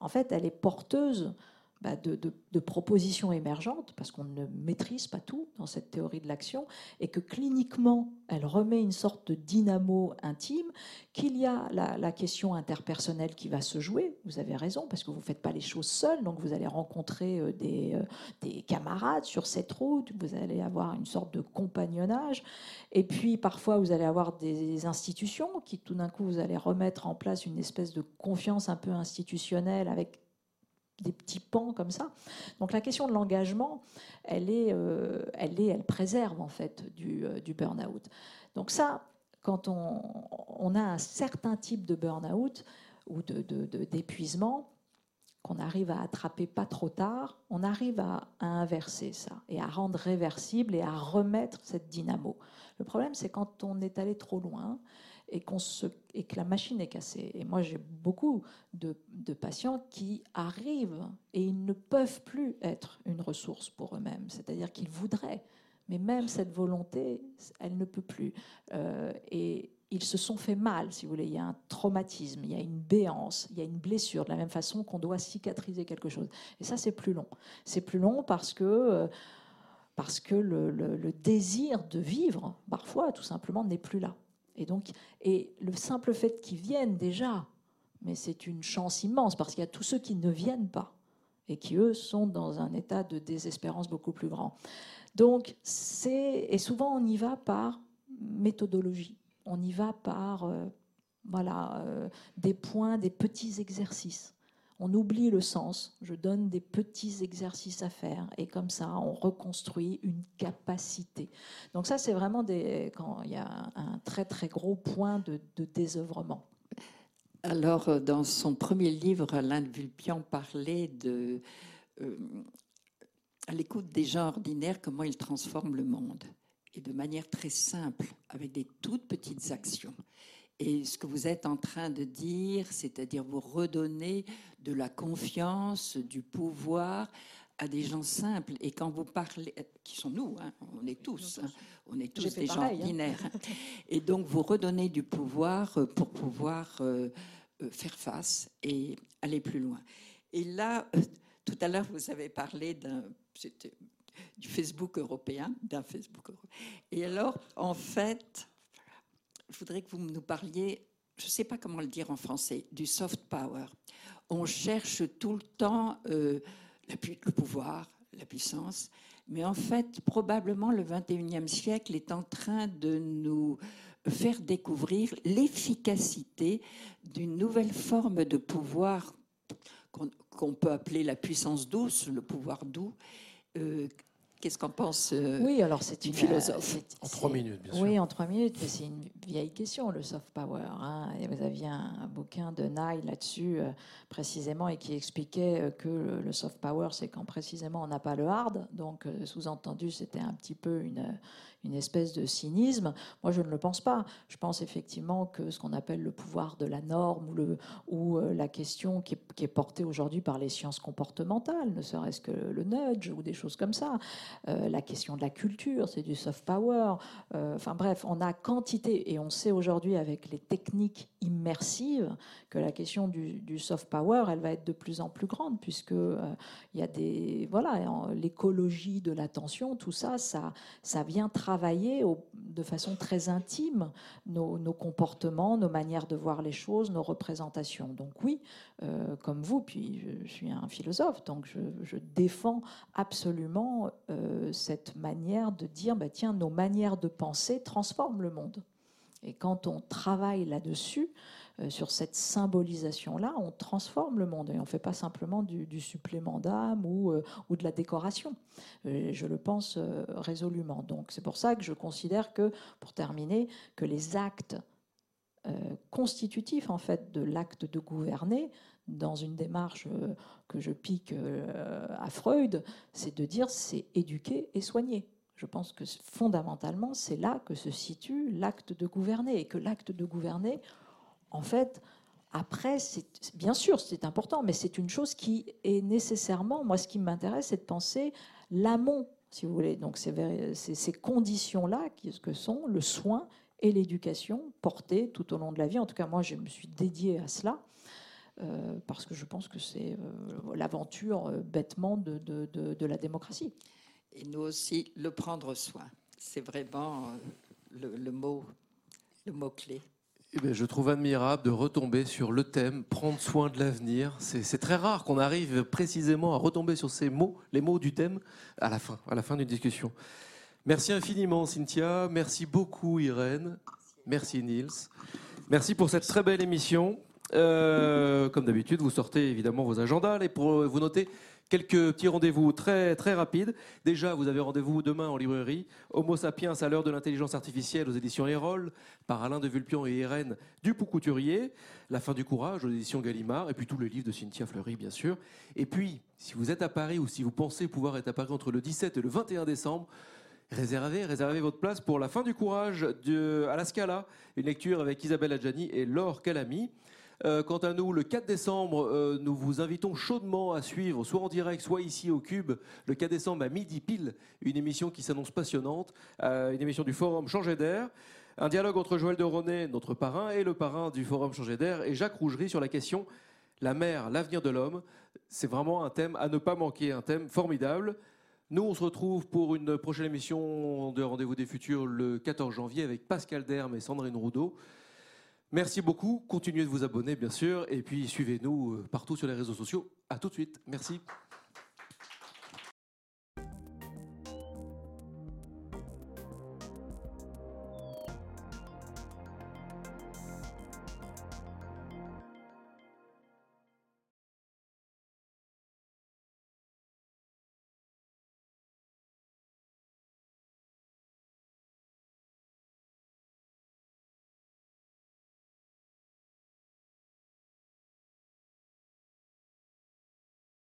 Speaker 2: en fait, elle est porteuse bah, de, propositions émergentes, parce qu'on ne maîtrise pas tout dans cette théorie de l'action, et que cliniquement, elle remet une sorte de dynamo intime, qu'il y a la, question interpersonnelle qui va se jouer, vous avez raison, parce que vous ne faites pas les choses seuls, donc vous allez rencontrer euh, des, euh, des camarades sur cette route, vous allez avoir une sorte de compagnonnage, et puis parfois vous allez avoir des institutions qui tout d'un coup, vous allez remettre en place une espèce de confiance un peu institutionnelle avec des petits pans comme ça. Donc la question de l'engagement, elle est, euh, elle est, elle préserve en fait du, euh, burn-out. Donc ça, quand on, a un certain type de burn-out ou d'épuisement, de, qu'on arrive à attraper pas trop tard, on arrive à, inverser ça et à rendre réversible et à remettre cette dynamo. Le problème, c'est quand on est allé trop loin et, que la machine est cassée. Et moi, j'ai beaucoup de, patients qui arrivent et ils ne peuvent plus être une ressource pour eux-mêmes. C'est-à-dire qu'ils voudraient, mais même cette volonté, elle ne peut plus. Euh, et ils se sont fait mal, si vous voulez. Il y a un traumatisme, il y a une béance, il y a une blessure, de la même façon qu'on doit cicatriser quelque chose. Et ça, c'est plus long. C'est plus long parce que... Euh, parce que le, désir de vivre, parfois, tout simplement, n'est plus là. Et donc, et le simple fait qu'ils viennent déjà, mais c'est une chance immense parce qu'il y a tous ceux qui ne viennent pas et qui eux sont dans un état de désespérance beaucoup plus grand. Donc, c'est et souvent on y va par méthodologie, on y va par euh, euh, des points, des petits exercices on oublie le sens, je donne des petits exercices à faire et comme ça on reconstruit une capacité. Donc ça c'est vraiment des, quand il y a un très très gros point de, désœuvrement.
Speaker 4: Alors euh, dans son premier livre, Alain de Vulpian parlait de euh, à l'écoute des gens ordinaires comment ils transforment le monde et de manière très simple avec des toutes petites actions. Et ce que vous êtes en train de dire, c'est-à-dire vous redonner de la confiance, du pouvoir à des gens simples. Et quand vous parlez, qui sont nous, hein, on est tous, hein, on est tous des gens hein. ordinaires. Et donc vous redonnez du pouvoir euh, pour pouvoir euh, euh, faire face et aller plus loin. Et là, tout à l'heure, vous avez parlé d'un, du Facebook européen, d'un Facebook européen. Et alors, en fait, je voudrais que vous nous parliez, je ne sais pas comment le dire en français, du soft power. On cherche tout le temps euh, le pouvoir, la puissance, mais en fait, probablement le 21e siècle est en train de nous faire découvrir l'efficacité d'une nouvelle forme de pouvoir qu'on peut appeler la puissance douce, le pouvoir doux, euh, Qu'est-ce qu'en pense euh,
Speaker 2: Oui, alors c'est une philosophe.
Speaker 1: En trois minutes, bien sûr.
Speaker 2: Oui, en trois minutes, mais c'est une vieille question, le soft power. Hein. Et vous aviez un, bouquin de Nye là-dessus, euh, précisément, et qui expliquait euh, que le, soft power, c'est quand précisément on n'a pas le hard. Donc, sous-entendu, c'était un petit peu une, une espèce de cynisme. Moi, je ne le pense pas. Je pense effectivement que ce qu'on appelle le pouvoir de la norme ou, le, ou euh, la question qui est, portée aujourd'hui par les sciences comportementales, ne serait-ce que le nudge ou des choses comme ça, euh, la question de la culture, c'est du soft power. Euh, enfin bref, on a quantité et on sait aujourd'hui avec les techniques immersives que la question du, soft power, elle va être de plus en plus grande puisque il y a des voilà l'écologie de l'attention, tout ça, ça, ça vient travailler de façon très intime nos, comportements, nos manières de voir les choses, nos représentations. Donc oui, euh, comme vous, puis je, suis un philosophe, donc je, défends absolument euh, cette manière de dire, bah, tiens, nos manières de penser transforment le monde. Et quand on travaille là-dessus, sur cette symbolisation-là, on transforme le monde et on ne fait pas simplement du, supplément d'âme ou, euh, ou, de la décoration. Euh, je le pense résolument. Donc c'est pour ça que je considère que, pour terminer, que les actes constitutif en fait de l'acte de gouverner dans une démarche que je pique à Freud, c'est de dire c'est éduquer et soigner. Je pense que fondamentalement, c'est là que se situe l'acte de gouverner et que l'acte de gouverner, en fait, après, bien sûr, c'est important, mais c'est une chose qui est nécessairement, moi, ce qui m'intéresse, c'est de penser l'amont, si vous voulez. Donc, c'est ces conditions-là que sont le soin et l'éducation portés tout au long de la vie. En tout cas, moi, je me suis dédiée à cela. Euh, parce que je pense que c'est euh, l'aventure euh, bêtement de, de, la démocratie.
Speaker 4: Et nous aussi, le prendre soin, c'est vraiment le, mot, le mot clé.
Speaker 1: Eh je trouve admirable de retomber sur le thème prendre soin de l'avenir. C'est très rare qu'on arrive précisément à retomber sur ces mots, les mots du thème, à la fin, à la fin d'une discussion. Merci infiniment, Cynthia. Merci beaucoup, Irène. Merci, Niels. Merci pour cette très belle émission. Euh, comme d'habitude, vous sortez évidemment vos agendas et pour vous noter quelques petits rendez-vous très, très rapides. Déjà, vous avez rendez-vous demain en librairie. Homo sapiens à l'heure de l'intelligence artificielle aux éditions Erol, par Alain de Vulpian et Irène Dupont-Couturier. La fin du courage aux éditions Gallimard. Et puis tous les livres de Cynthia Fleury, bien sûr. Et puis, si vous êtes à Paris ou si vous pensez pouvoir être à Paris entre le 17 et le 21 décembre, Réservez, réservez votre place pour la fin du courage de, à la Scala, une lecture avec Isabelle Adjani et Laure Calami. Euh, quant à nous, le 4 décembre, euh, nous vous invitons chaudement à suivre, soit en direct, soit ici au Cube, le 4 décembre à midi pile, une émission qui s'annonce passionnante, euh, une émission du Forum Changer d'air. Un dialogue entre Joël de Ronet, notre parrain, et le parrain du Forum Changer d'air, et Jacques Rougerie sur la question La mer, l'avenir de l'homme. C'est vraiment un thème à ne pas manquer, un thème formidable. Nous, on se retrouve pour une prochaine émission de Rendez-vous des Futurs le 14 janvier avec Pascal Derme et Sandrine Roudot. Merci beaucoup. Continuez de vous abonner, bien sûr. Et puis, suivez-nous euh, partout sur les réseaux sociaux. À tout de suite. Merci.